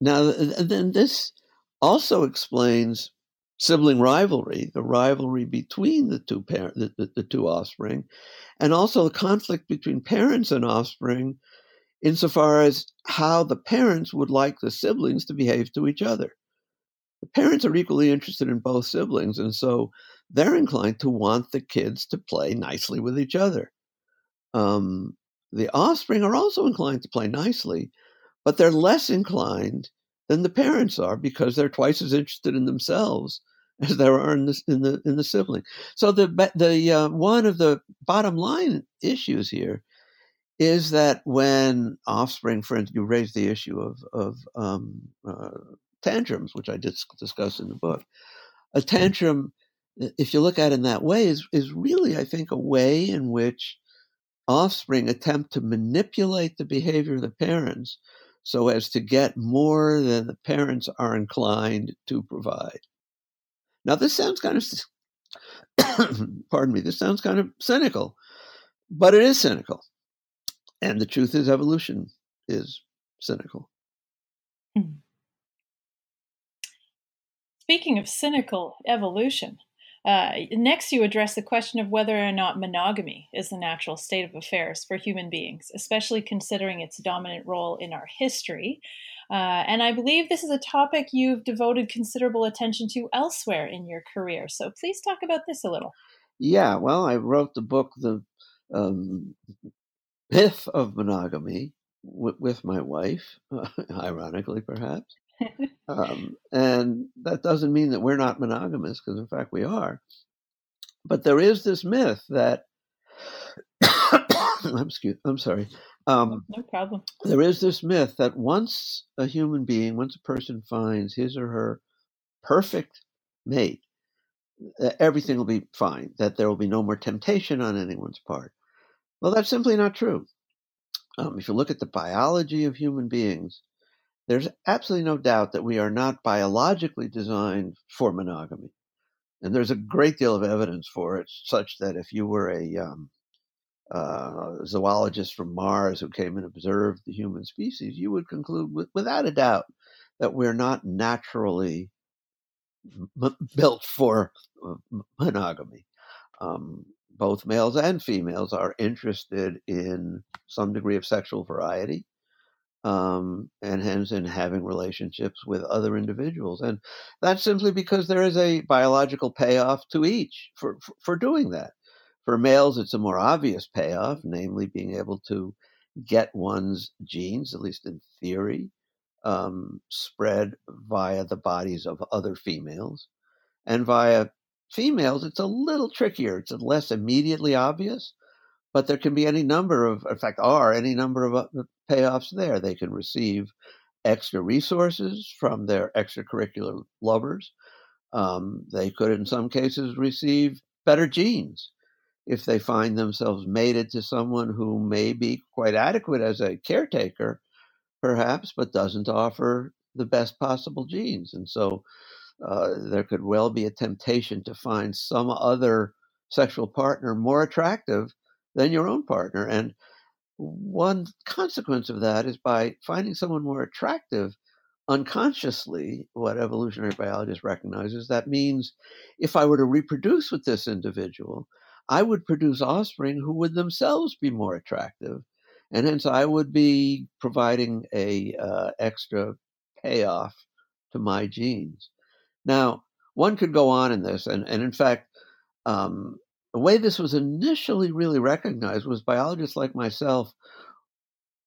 Speaker 2: now, then this also explains sibling rivalry, the rivalry between the two parent, the, the, the two offspring, and also the conflict between parents and offspring insofar as how the parents would like the siblings to behave to each other. The parents are equally interested in both siblings, and so they're inclined to want the kids to play nicely with each other. Um, the offspring are also inclined to play nicely, but they're less inclined than the parents are because they're twice as interested in themselves as there are in the in the in the sibling. So the the uh, one of the bottom line issues here is that when offspring, friends, you raise the issue of of um, uh, tantrums, which I did discuss in the book. A tantrum, if you look at it in that way, is is really, I think, a way in which offspring attempt to manipulate the behavior of the parents so as to get more than the parents are inclined to provide. Now, this sounds kind of, pardon me, this sounds kind of cynical, but it is cynical and the truth is, evolution is cynical. Hmm.
Speaker 1: Speaking of cynical evolution, uh, next you address the question of whether or not monogamy is the natural state of affairs for human beings, especially considering its dominant role in our history. Uh, and I believe this is a topic you've devoted considerable attention to elsewhere in your career. So please talk about this a little.
Speaker 2: Yeah, well, I wrote the book, The um, myth of monogamy w- with my wife, ironically perhaps. um, and that doesn't mean that we're not monogamous, because in fact we are. But there is this myth that I'm excuse, I'm sorry. Um,
Speaker 1: no problem.
Speaker 2: There is this myth that once a human being, once a person finds his or her perfect mate, everything will be fine. That there will be no more temptation on anyone's part. Well, that's simply not true. Um, if you look at the biology of human beings, there's absolutely no doubt that we are not biologically designed for monogamy. And there's a great deal of evidence for it, such that if you were a um, uh, zoologist from Mars who came and observed the human species, you would conclude with, without a doubt that we're not naturally m- built for uh, monogamy. Um, both males and females are interested in some degree of sexual variety um, and hence in having relationships with other individuals. And that's simply because there is a biological payoff to each for, for, for doing that. For males, it's a more obvious payoff, namely being able to get one's genes, at least in theory, um, spread via the bodies of other females. And via females, it's a little trickier. It's less immediately obvious, but there can be any number of, in fact, are any number of uh, payoffs there. They can receive extra resources from their extracurricular lovers. Um, they could, in some cases, receive better genes if they find themselves mated to someone who may be quite adequate as a caretaker, perhaps, but doesn't offer the best possible genes. And so uh, there could well be a temptation to find some other sexual partner more attractive than your own partner. And one consequence of that is by finding someone more attractive unconsciously, what evolutionary biologists recognize is that means if I were to reproduce with this individual, I would produce offspring who would themselves be more attractive. And hence, I would be providing a uh, extra payoff to my genes. Now, one could go on in this, and, and in fact, um, the way this was initially really recognized was biologists like myself,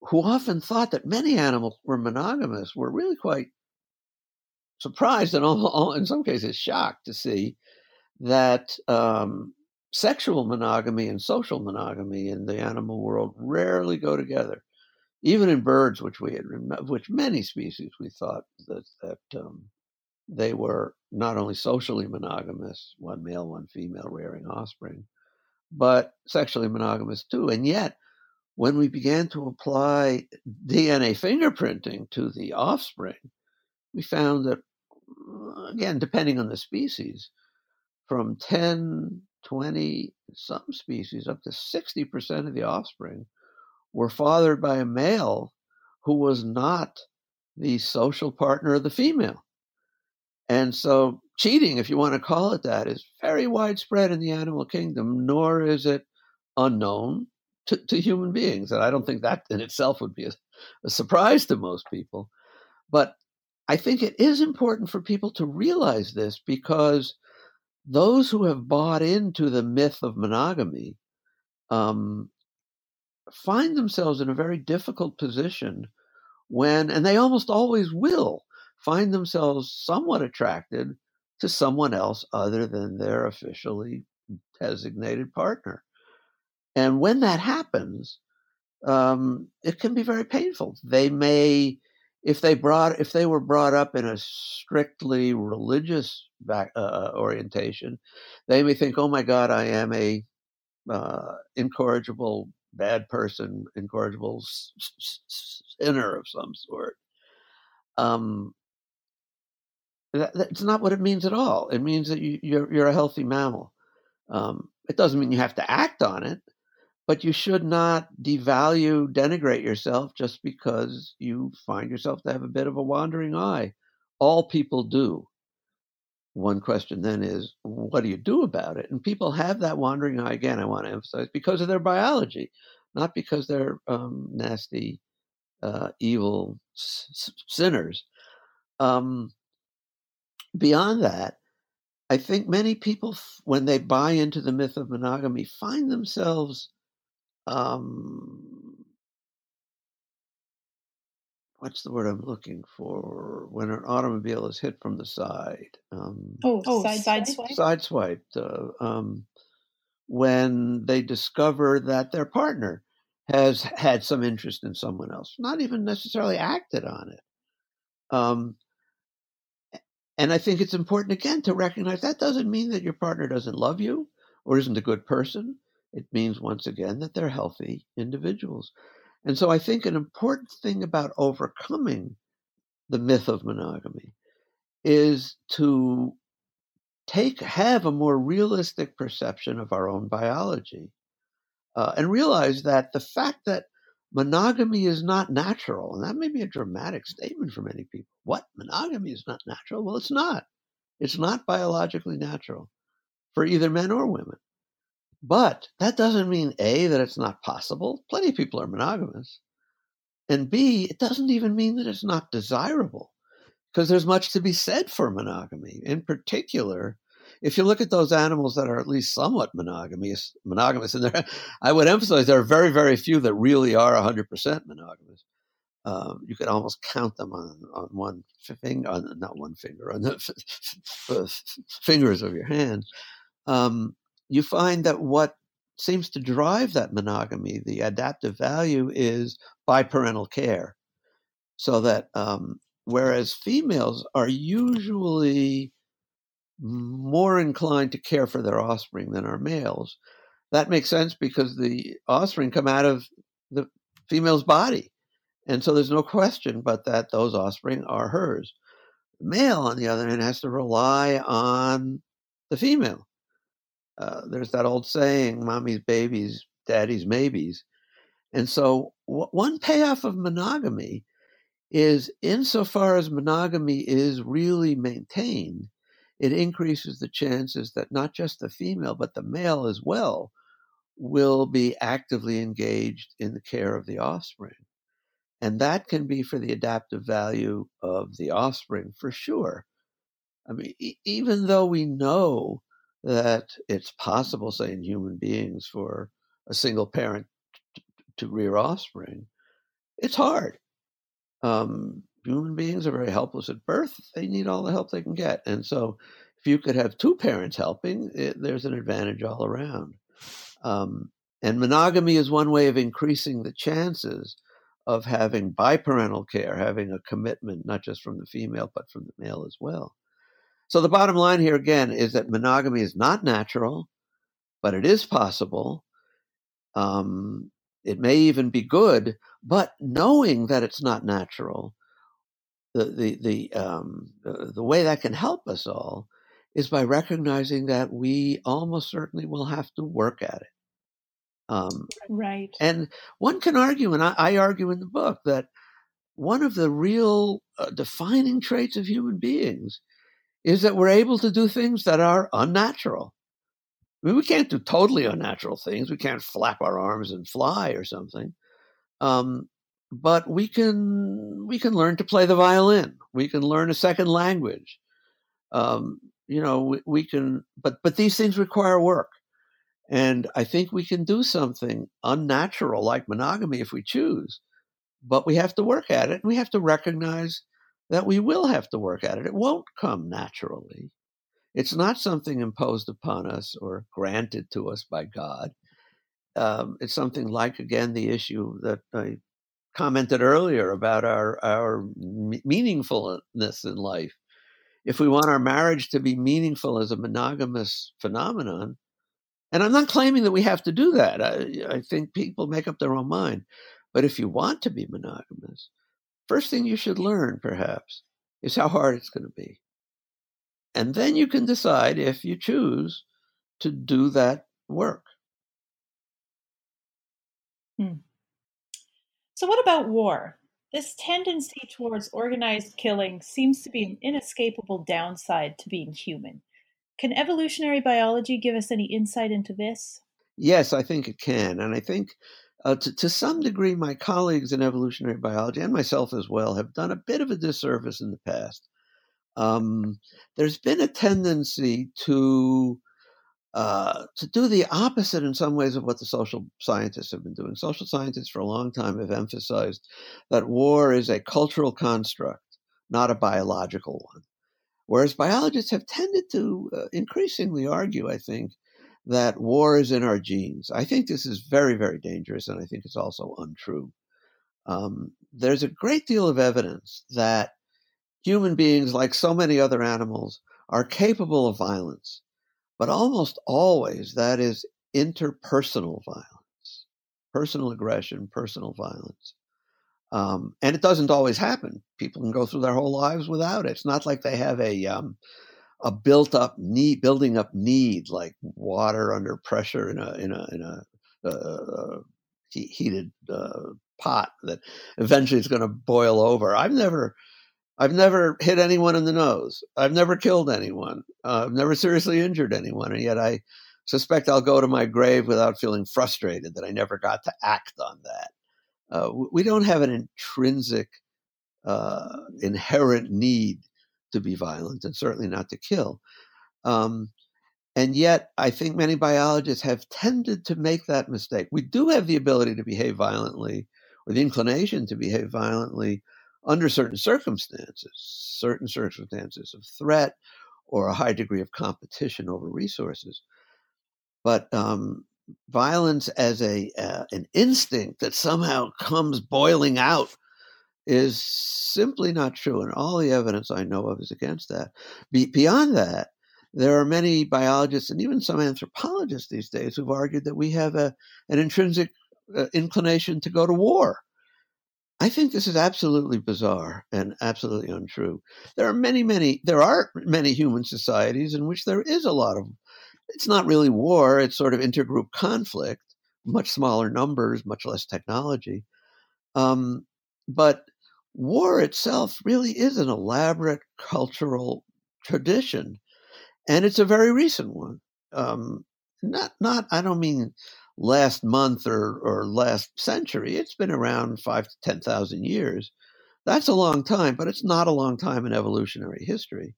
Speaker 2: who often thought that many animals were monogamous, were really quite surprised and in some cases shocked to see that um, sexual monogamy and social monogamy in the animal world rarely go together. Even in birds, which we had, which many species we thought that that um, they were not only socially monogamous, one male, one female rearing offspring, but sexually monogamous too. And yet, when we began to apply DNA fingerprinting to the offspring, we found that, uh, again, depending on the species, from 10, 20, some species, up to 60% of the offspring were fathered by a male who was not the social partner of the female. And so cheating, if you want to call it that, is very widespread in the animal kingdom, nor is it unknown to, to human beings. And I don't think that in itself would be a, a surprise to most people. But I think it is important for people to realize this because those who have bought into the myth of monogamy um, find themselves in a very difficult position when, and they almost always will, find themselves somewhat attracted to someone else other than their officially designated partner. And when that happens, um, it can be very painful. They may, if they brought, if they were brought up in a strictly religious back, uh, uh orientation, they may think, "Oh my God, I am a uh, incorrigible bad person, incorrigible sinner of some sort." Um, that, that's not what it means at all. It means that you, you're, you're a healthy mammal. Um, it doesn't mean you have to act on it, but you should not devalue, denigrate yourself just because you find yourself to have a bit of a wandering eye. All people do. One question then is, what do you do about it? And people have that wandering eye, again, I want to emphasize, because of their biology, not because they're um, nasty, uh, evil s- sinners. Um, beyond that, I think many people, when they buy into the myth of monogamy, find themselves um, what's the word I'm looking for? When an automobile is hit from the side.
Speaker 1: Um, oh, oh, side, side swipe.
Speaker 2: Side swiped. Uh, um, when they discover that their partner has had some interest in someone else, not even necessarily acted on it. Um, and I think it's important again to recognize that doesn't mean that your partner doesn't love you or isn't a good person. It means once again that they're healthy individuals. And so I think an important thing about overcoming the myth of monogamy is to take have a more realistic perception of our own biology uh, and realize that the fact that monogamy is not natural and that may be a dramatic statement for many people. What? Monogamy is not natural? Well it's not. It's not biologically natural for either men or women. But that doesn't mean a that it's not possible. Plenty of people are monogamous. And b it doesn't even mean that it's not desirable because there's much to be said for monogamy. In particular, if you look at those animals that are at least somewhat monogamous, monogamous, and there, I would emphasize there are very, very few that really are 100% monogamous. Um, you could almost count them on, on one finger, on, not one finger, on the f- f- fingers of your hand. Um, you find that what seems to drive that monogamy, the adaptive value, is biparental care. So that um, whereas females are usually more inclined to care for their offspring than are males. That makes sense because the offspring come out of the female's body. And so there's no question but that those offspring are hers. The male, on the other hand, has to rely on the female. Uh, there's that old saying, mommy's babies, daddy's maybes. And so, w- one payoff of monogamy is insofar as monogamy is really maintained, it increases the chances that not just the female, but the male as well will be actively engaged in the care of the offspring. And that can be for the adaptive value of the offspring for sure. I mean, e- even though we know that it's possible, say, in human beings for a single parent to, to rear offspring, it's hard um, human beings are very helpless at birth. They need all the help they can get. And so, if you could have two parents helping, it, there's an advantage all around. Um, and monogamy is one way of increasing the chances of having biparental care, having a commitment, not just from the female, but from the male as well. So, the bottom line here again is that monogamy is not natural, but it is possible. Um, it may even be good, but knowing that it's not natural, the the the um, the, the way that can help us all is by recognizing that we almost certainly will have to work at it.
Speaker 1: Um, right.
Speaker 2: And one can argue, and I, I, argue in the book, that one of the real uh, defining traits of human beings is that we're able to do things that are unnatural. I mean, we can't do totally unnatural things. We can't flap our arms and fly or something. Um, but we can we can learn to play the violin. We can learn a second language. Um, you know, we, we can, but but these things require work, and I think we can do something unnatural like monogamy if we choose. But we have to work at it, and we have to recognize that we will have to work at it. It won't come naturally. It's not something imposed upon us or granted to us by God. Um, it's something like, again, the issue that I commented earlier about our, our meaningfulness in life. If we want our marriage to be meaningful as a monogamous phenomenon, and I'm not claiming that we have to do that. I, I think people make up their own mind. But if you want to be monogamous, first thing you should learn, perhaps, is how hard it's going to be. And then you can decide if you choose to do that work.
Speaker 1: Hmm. So, what about war? This tendency towards organized killing seems to be an inescapable downside to being human. Can evolutionary biology give us any insight into this?
Speaker 2: Yes, I think it can. And I think uh, to, to some degree, my colleagues in evolutionary biology and myself as well have done a bit of a disservice in the past um, there's been a tendency to uh, to do the opposite in some ways of what the social scientists have been doing. Social scientists for a long time have emphasized that war is a cultural construct, not a biological one. Whereas biologists have tended to uh, increasingly argue, I think, that war is in our genes. I think this is very, very dangerous, and I think it's also untrue. Um, there's a great deal of evidence that human beings, like so many other animals, are capable of violence but almost always that is interpersonal violence, personal aggression, personal violence. Um, and it doesn't always happen. People can go through their whole lives without it. It's not like they have a um, a built up need, building up need like water under pressure in a in a in a uh, uh heated uh, pot that eventually is going to boil over. I've never I've never hit anyone in the nose. I've never killed anyone. Uh, I've never seriously injured anyone. And yet I suspect I'll go to my grave without feeling frustrated that I never got to act on that. Uh, we don't have an intrinsic, uh, inherent need to be violent and certainly not to kill. Um, and yet, I think many biologists have tended to make that mistake. We do have the ability to behave violently or the inclination to behave violently under certain circumstances, certain circumstances of threat or a high degree of competition over resources. But um, violence as a uh, an instinct that somehow comes boiling out is simply not true, and all the evidence I know of is against that. Be- beyond that, there are many biologists and even some anthropologists these days who've argued that we have a an intrinsic uh, inclination to go to war I think this is absolutely bizarre and absolutely untrue. There are many, many, there are many human societies in which there is a lot of, it's not really war, it's sort of intergroup conflict, much smaller numbers, much less technology. Um, but war itself really is an elaborate cultural tradition, and it's a very recent one. Um, not, not, I don't mean last month or, or last century. It's been around five to 10,000 years. That's a long time, but it's not a long time in evolutionary history.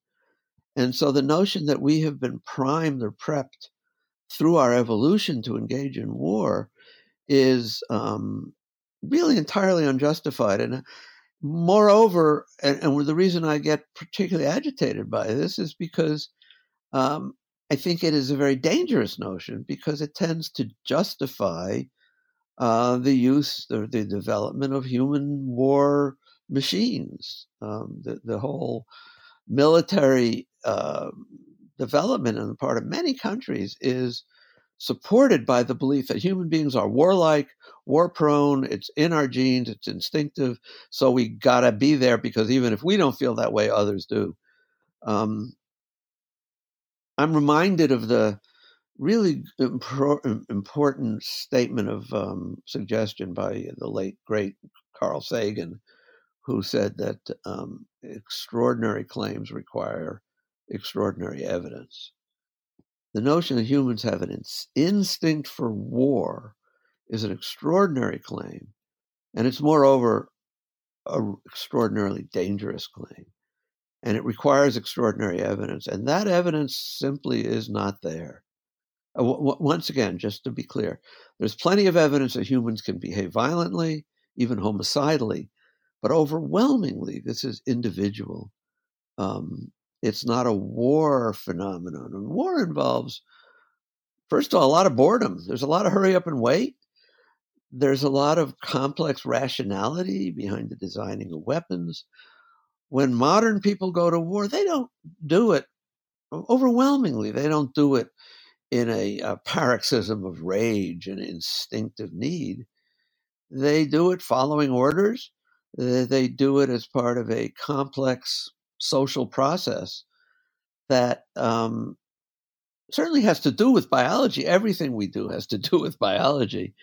Speaker 2: And so the notion that we have been primed or prepped through our evolution to engage in war is um, really entirely unjustified. And uh, moreover, and, and, the reason I get particularly agitated by this is because um, I think it is a very dangerous notion because it tends to justify uh, the use or the development of human war machines. Um, the, the whole military uh, development on the part of many countries is supported by the belief that human beings are warlike, war prone, it's in our genes, it's instinctive, so we gotta be there because even if we don't feel that way, others do. Um, I'm reminded of the really important statement of um, suggestion by the late great Carl Sagan, who said that um, extraordinary claims require extraordinary evidence. The notion that humans have an instinct for war is an extraordinary claim, and it's moreover an extraordinarily dangerous claim and it requires extraordinary evidence. And that evidence simply is not there. Uh, once again, just to be clear, there's plenty of evidence that humans can behave violently, even homicidally, but overwhelmingly, this is individual. Um, it's not a war phenomenon. War involves, first of all, a lot of boredom. There's a lot of hurry up and wait. There's a lot of complex rationality behind the designing of weapons when modern people go to war, they don't do it overwhelmingly. They don't do it in a, a paroxysm of rage and instinctive need. They do it following orders. They do it as part of a complex social process that um, certainly has to do with biology. Everything we do has to do with biology.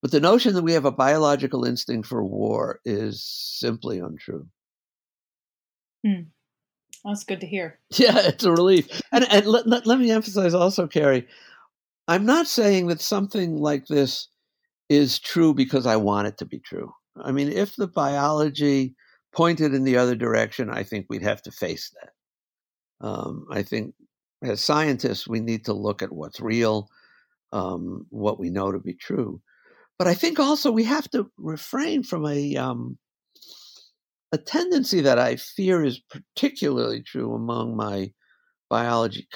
Speaker 2: But the notion that we have a biological instinct for war is simply untrue.
Speaker 1: Hmm. That's good to hear.
Speaker 2: Yeah, it's a relief. And, and let, let, let me emphasize also, Carrie, I'm not saying that something like this is true because I want it to be true. I mean, if the biology pointed in the other direction, I think we'd have to face that. Um, I think as scientists, we need to look at what's real, um, what we know to be true. But I think also we have to refrain from a um, a tendency that I fear is particularly true among my biology,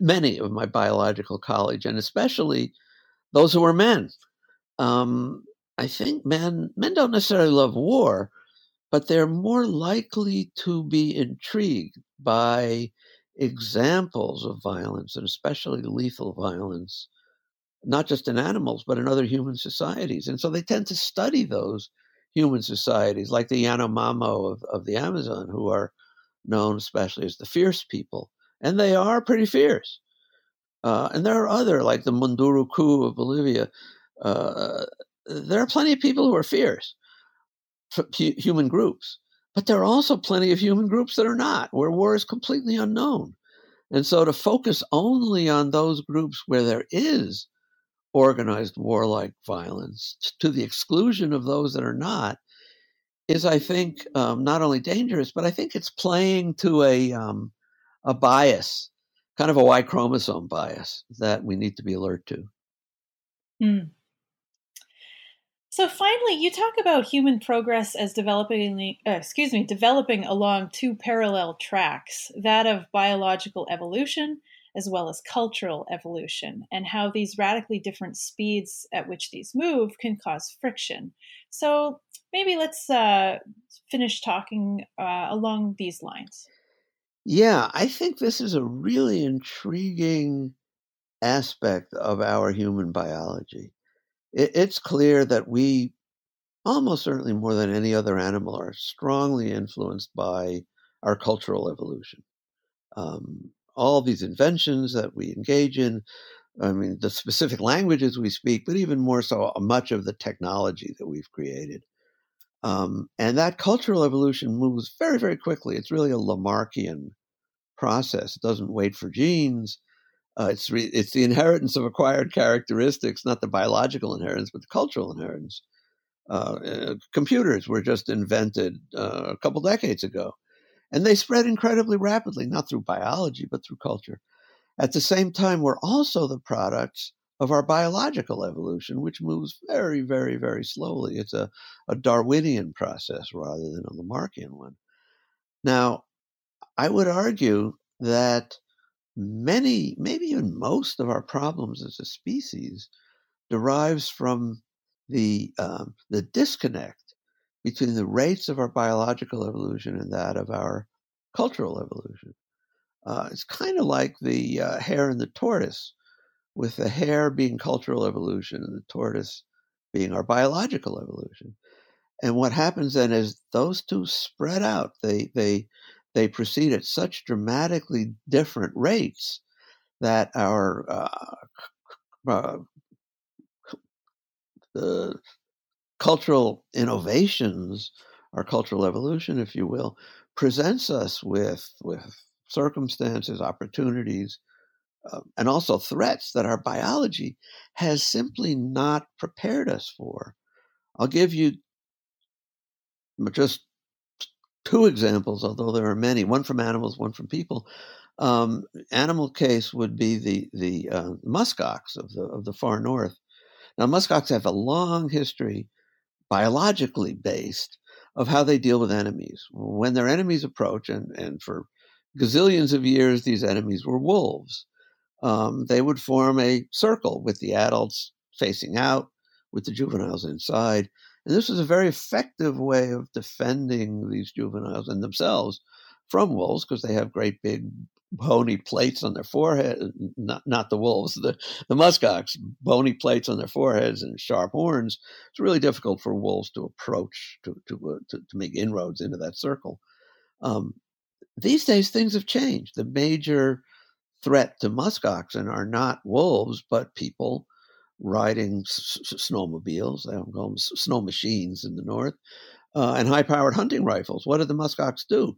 Speaker 2: many of my biological colleagues, and especially those who are men. Um, I think men men don't necessarily love war, but they're more likely to be intrigued by examples of violence, and especially lethal violence, not just in animals, but in other human societies. And so they tend to study those human societies, like the Yanomamo of, of the Amazon, who are known especially as the fierce people. And they are pretty fierce. Uh, and there are other, like the Munduruku of Bolivia. Uh, there are plenty of people who are fierce, human groups. But there are also plenty of human groups that are not, where war is completely unknown. And so to focus only on those groups where there is organized warlike violence to the exclusion of those that are not is, I think, um, not only dangerous, but I think it's playing to a um, a bias, kind of a Y chromosome bias that we need to be alert to.
Speaker 1: Hmm. So finally, you talk about human progress as developing, uh, excuse me, developing along two parallel tracks: that of biological evolution as well as cultural evolution, and how these radically different speeds at which these move can cause friction. So maybe let's uh, finish talking uh, along these lines.
Speaker 2: Yeah, I think this is a really intriguing aspect of our human biology. It, it's clear that we, almost certainly more than any other animal, are strongly influenced by our cultural evolution. Um, all these inventions that we engage in, I mean, the specific languages we speak, but even more so, uh, much of the technology that we've created. Um, and that cultural evolution moves very, very quickly. It's really a Lamarckian process. It doesn't wait for genes. Uh, it's re- it's the inheritance of acquired characteristics, not the biological inheritance, but the cultural inheritance. Uh, uh, computers were just invented uh, a couple decades ago. And they spread incredibly rapidly, not through biology, but through culture. At the same time, we're also the products of our biological evolution, which moves very, very, very slowly. It's a, a Darwinian process rather than a Lamarckian one. Now, I would argue that many, maybe even most of our problems as a species derives from the um, the disconnect between the rates of our biological evolution and that of our cultural evolution. Uh, it's kind of like the uh, hare and the tortoise, with the hare being cultural evolution and the tortoise being our biological evolution. And what happens then is those two spread out. They they they proceed at such dramatically different rates that our uh, the cultural innovations, our cultural evolution, if you will, presents us with with circumstances, opportunities, uh, and also threats that our biology has simply not prepared us for. I'll give you just two examples, although there are many. One from animals, one from people. Um, animal case would be the the uh, muskox of the of the far north. Now, muskox have a long history biologically based of how they deal with enemies. When their enemies approach, and, and for gazillions of years, these enemies were wolves, um, they would form a circle with the adults facing out, with the juveniles inside. And this was a very effective way of defending these juveniles and themselves from wolves because they have great big bony plates on their forehead, not not the wolves, the the muskox, bony plates on their foreheads and sharp horns. It's really difficult for wolves to approach to to uh, to, to, make inroads into that circle. Um, these days, things have changed. The major threat to musk oxen are not wolves, but people riding s- snowmobiles. They call them snow machines in the north, uh, and high-powered hunting rifles. What do the muskox do?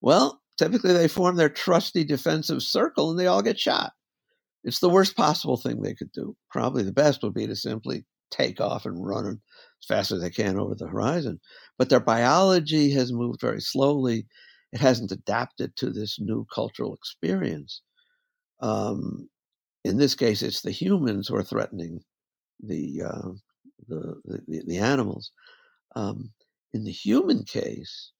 Speaker 2: Well, typically they form their trusty defensive circle and they all get shot. It's the worst possible thing they could do. Probably the best would be to simply take off and run as fast as they can over the horizon. But their biology has moved very slowly. It hasn't adapted to this new cultural experience. Um, in this case, it's the humans who are threatening the uh, the, the, the animals. Um, in the human case,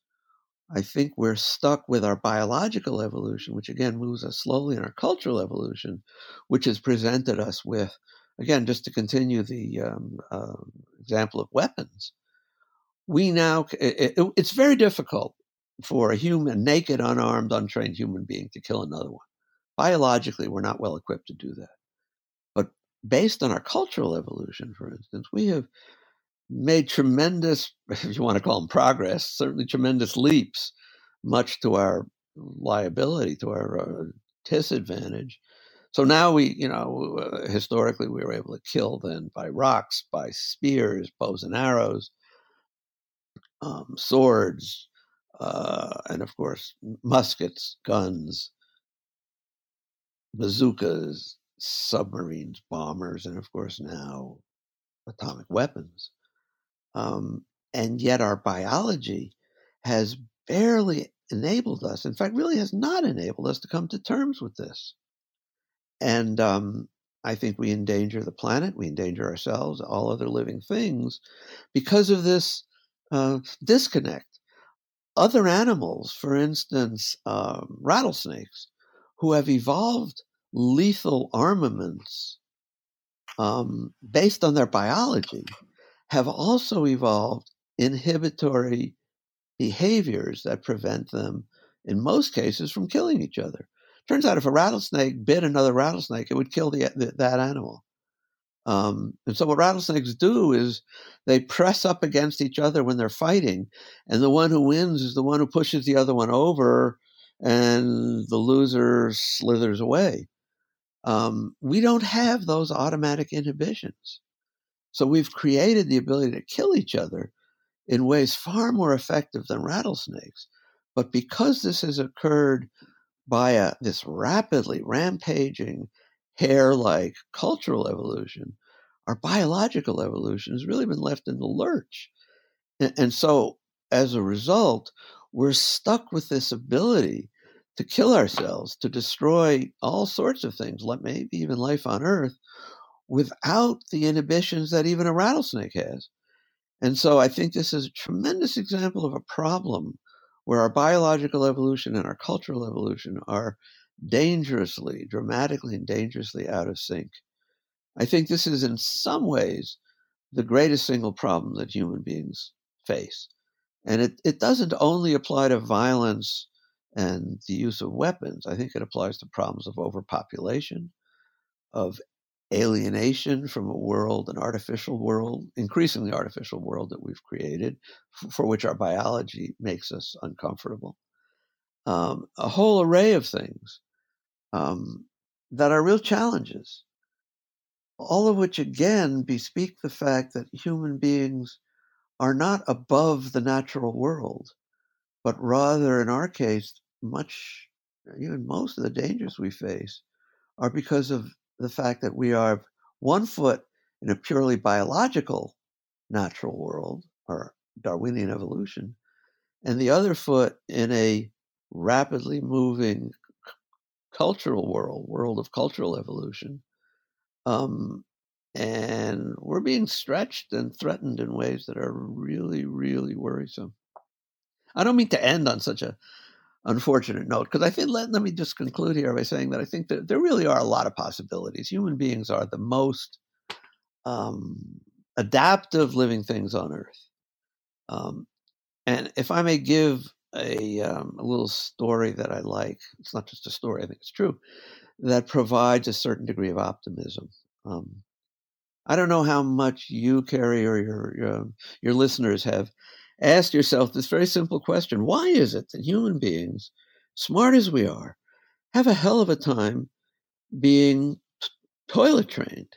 Speaker 2: I think we're stuck with our biological evolution, which again moves us slowly, in our cultural evolution, which has presented us with, again, just to continue the um, uh, example of weapons. We now, it, it, it's very difficult for a human, naked, unarmed, untrained human being to kill another one. Biologically, we're not well equipped to do that. But based on our cultural evolution, for instance, we have made tremendous, if you want to call them progress, certainly tremendous leaps, much to our liability, to our uh, disadvantage. So now we, you know, uh, historically we were able to kill then by rocks, by spears, bows and arrows, um, swords, uh, and of course muskets, guns, bazookas, submarines, bombers, and of course now atomic weapons. Um, and yet our biology has barely enabled us, in fact, really has not enabled us to come to terms with this. And um, I think we endanger the planet, we endanger ourselves, all other living things, because of this uh, disconnect. Other animals, for instance, um, rattlesnakes, who have evolved lethal armaments um, based on their biology, have also evolved inhibitory behaviors that prevent them, in most cases, from killing each other. Turns out if a rattlesnake bit another rattlesnake, it would kill the, the that animal. Um, and so what rattlesnakes do is they press up against each other when they're fighting, and the one who wins is the one who pushes the other one over, and the loser slithers away. Um, we don't have those automatic inhibitions. So we've created the ability to kill each other in ways far more effective than rattlesnakes. But because this has occurred by a, this rapidly rampaging, hare like cultural evolution, our biological evolution has really been left in the lurch. And, and so, as a result, we're stuck with this ability to kill ourselves, to destroy all sorts of things, maybe even life on Earth, without the inhibitions that even a rattlesnake has. And so I think this is a tremendous example of a problem where our biological evolution and our cultural evolution are dangerously, dramatically, and dangerously out of sync. I think this is in some ways the greatest single problem that human beings face. And it, it doesn't only apply to violence and the use of weapons. I think it applies to problems of overpopulation, of alienation from a world, an artificial world, increasingly artificial world that we've created, for which our biology makes us uncomfortable. Um, a whole array of things um, that are real challenges, all of which again bespeak the fact that human beings are not above the natural world, but rather, in our case, much, even most of the dangers we face are because of the fact that we are one foot in a purely biological natural world or Darwinian evolution, and the other foot in a rapidly moving cultural world, world of cultural evolution. Um, and we're being stretched and threatened in ways that are really, really worrisome. I don't mean to end on such a unfortunate note because I think let, let me just conclude here by saying that I think that there really are a lot of possibilities. Human beings are the most um, adaptive living things on Earth. Um, and if I may give a, um, a, little story that I like, it's not just a story, I think it's true, that provides a certain degree of optimism. Um, I don't know how much you, Carrie, or your, your, your listeners have ask yourself this very simple question Why is it that human beings, smart as we are, have a hell of a time being toilet trained?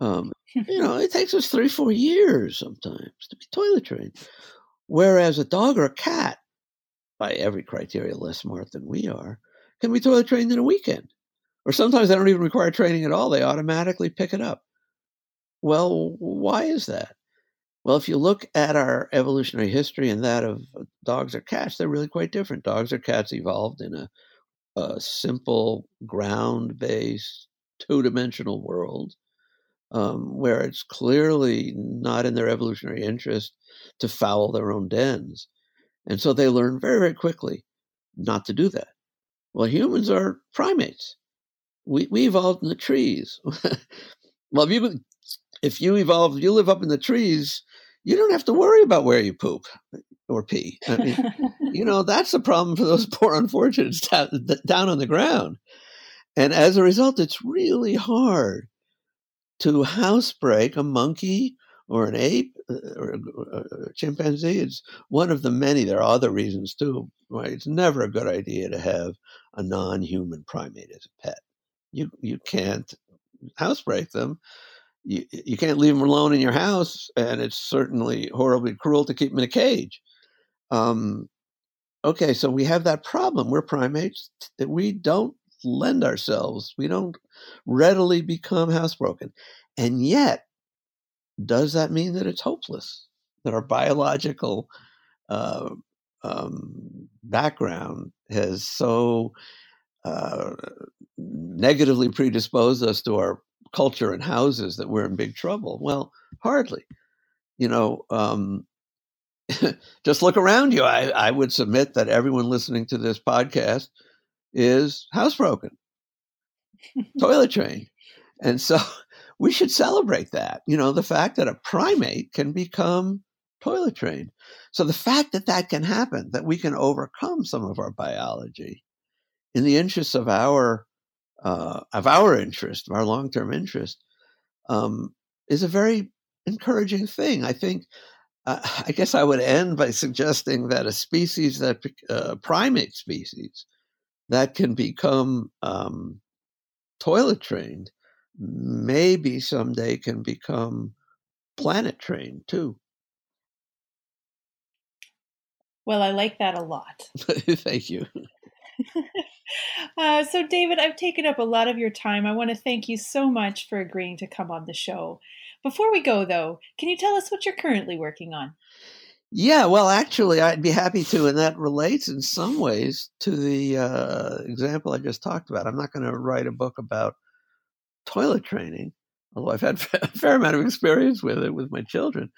Speaker 2: Um, you know, it takes us three, four years sometimes to be toilet trained. Whereas a dog or a cat, by every criteria less smart than we are, can be toilet trained in a weekend. Or sometimes they don't even require training at all, they automatically pick it up. Well, why is that? Well, if you look at our evolutionary history and that of dogs or cats, they're really quite different. Dogs or cats evolved in a a simple, ground based, two dimensional world um, where it's clearly not in their evolutionary interest to foul their own dens. And so they learn very, very quickly not to do that. Well, humans are primates. We, we evolved in the trees. well, if you, if you evolve, you live up in the trees, you don't have to worry about where you poop or pee. I mean, you know, that's a problem for those poor unfortunates down, down on the ground. And as a result, it's really hard to housebreak a monkey or an ape uh, or a, chimpanzee. It's one of the many. There are other reasons too. Right? It's never a good idea to have a non-human primate as a pet. You you can't housebreak them. You you can't leave them alone in your house, and it's certainly horribly cruel to keep them in a cage. Um, okay, so we have that problem. We're primates. that We don't lend ourselves. We don't readily become housebroken. And yet, does that mean that it's hopeless? That our biological uh, um, background has so uh, negatively predisposed us to our culture and houses that we're in big trouble? Well, hardly. You know, um, just look around you. I, I would submit that everyone listening to this podcast is housebroken, toilet trained. And so we should celebrate that. You know, the fact that a primate can become toilet trained. So the fact that that can happen, that we can overcome some of our biology in the interests of our uh, of our interest, of our long term interest, um, is a very encouraging thing. I think. Uh, I guess I would end by suggesting that a species that uh, primate species that can become um, toilet trained maybe someday can become planet trained too.
Speaker 1: Well, I like that a lot.
Speaker 2: Thank you.
Speaker 1: uh, so, David, I've taken up a lot of your time. I want to thank you so much for agreeing to come on the show. Before we go, though, can you tell us what you're currently working on?
Speaker 2: Yeah, well, actually, I'd be happy to, and that relates in some ways to the uh, example I just talked about. I'm not going to write a book about toilet training, although I've had a fair amount of experience with it with my children,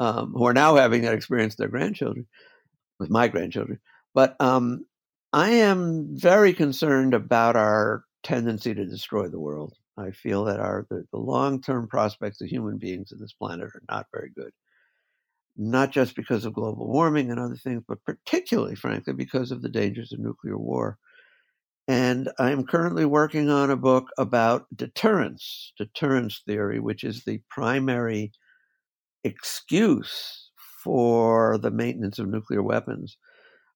Speaker 2: um, who are now having that experience with their grandchildren, with my grandchildren. But um, I am very concerned about our tendency to destroy the world. I feel that our the, the long term prospects of human beings in this planet are not very good not just because of global warming and other things, but particularly, frankly, because of the dangers of nuclear war. And I'm currently working on a book about deterrence, deterrence theory, which is the primary excuse for the maintenance of nuclear weapons.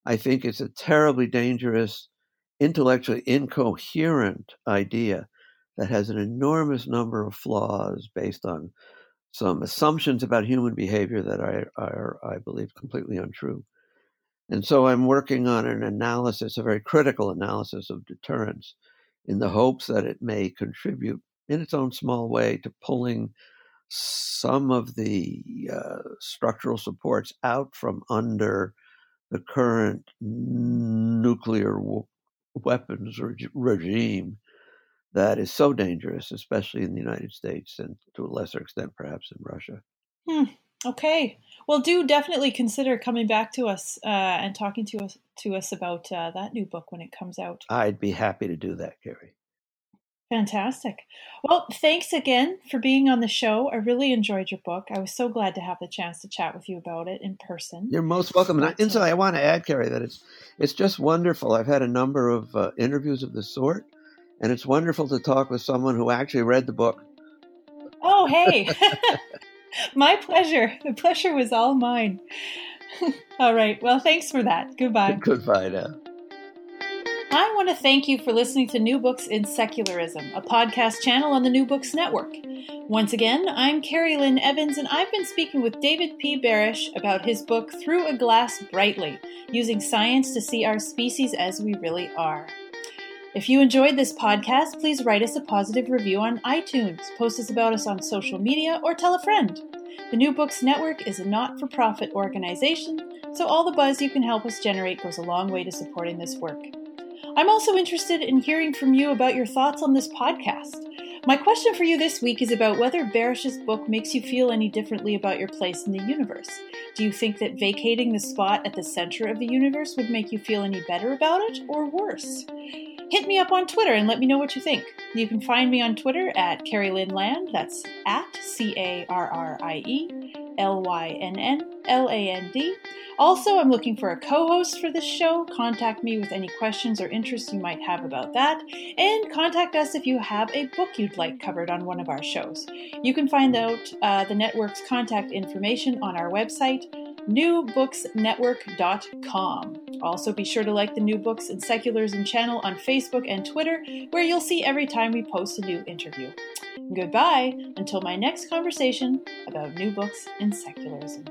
Speaker 2: I think it's a terribly dangerous, intellectually incoherent idea that has an enormous number of flaws based on some assumptions about human behavior that are, I believe, completely untrue. And so I'm working on an analysis, a very critical analysis of deterrence, in the hopes that it may contribute in its own small way to pulling some of the uh, structural supports out from under the current nuclear w- weapons reg- regime that is so dangerous, especially in the United States and to a lesser extent, perhaps in Russia.
Speaker 1: Hmm. Okay. Well, do definitely consider coming back to us uh, and talking to us to us about uh, that new book when it comes out.
Speaker 2: I'd be happy to do that, Carrie.
Speaker 1: Fantastic. Well, thanks again for being on the show. I really enjoyed your book. I was so glad to have the chance to chat with you about it in person.
Speaker 2: You're most welcome. And, so I want to add, Carrie, that it's it's just wonderful. I've had a number of uh, interviews of this sort, and it's wonderful to talk with someone who actually read the book.
Speaker 1: Oh, hey. My pleasure. The pleasure was all mine. all right. Well, thanks for that. Goodbye.
Speaker 2: Goodbye now.
Speaker 1: I want to thank you for listening to New Books in Secularism, a podcast channel on the New Books Network. Once again, I'm Carrie Lynn Evans, and I've been speaking with David P. Barash about his book Through a Glass Brightly Using Science to See Our Species as We Really Are. If you enjoyed this podcast, please write us a positive review on iTunes, post us about us on social media, or tell a friend. The New Books Network is a not for profit organization, so all the buzz you can help us generate goes a long way to supporting this work. I'm also interested in hearing from you about your thoughts on this podcast. My question for you this week is about whether Barash's book makes you feel any differently about your place in the universe. Do you think that vacating the spot at the center of the universe would make you feel any better about it, or worse? Hit me up on Twitter and let me know what you think. You can find me on Twitter at Carrie Lynn Land. That's at C A R R I E L Y N N L A N D. Also, I'm looking for a co host for this show. Contact me with any questions or interests you might have about that, and contact us if you have a book you'd like covered on one of our shows. You can find out uh, the network's contact information on our website, newbooksnetwork.com. Also, be sure to like the New Books in Secularism channel on Facebook and Twitter, where you'll see every time we post a new interview. Goodbye until my next conversation about new books and secularism.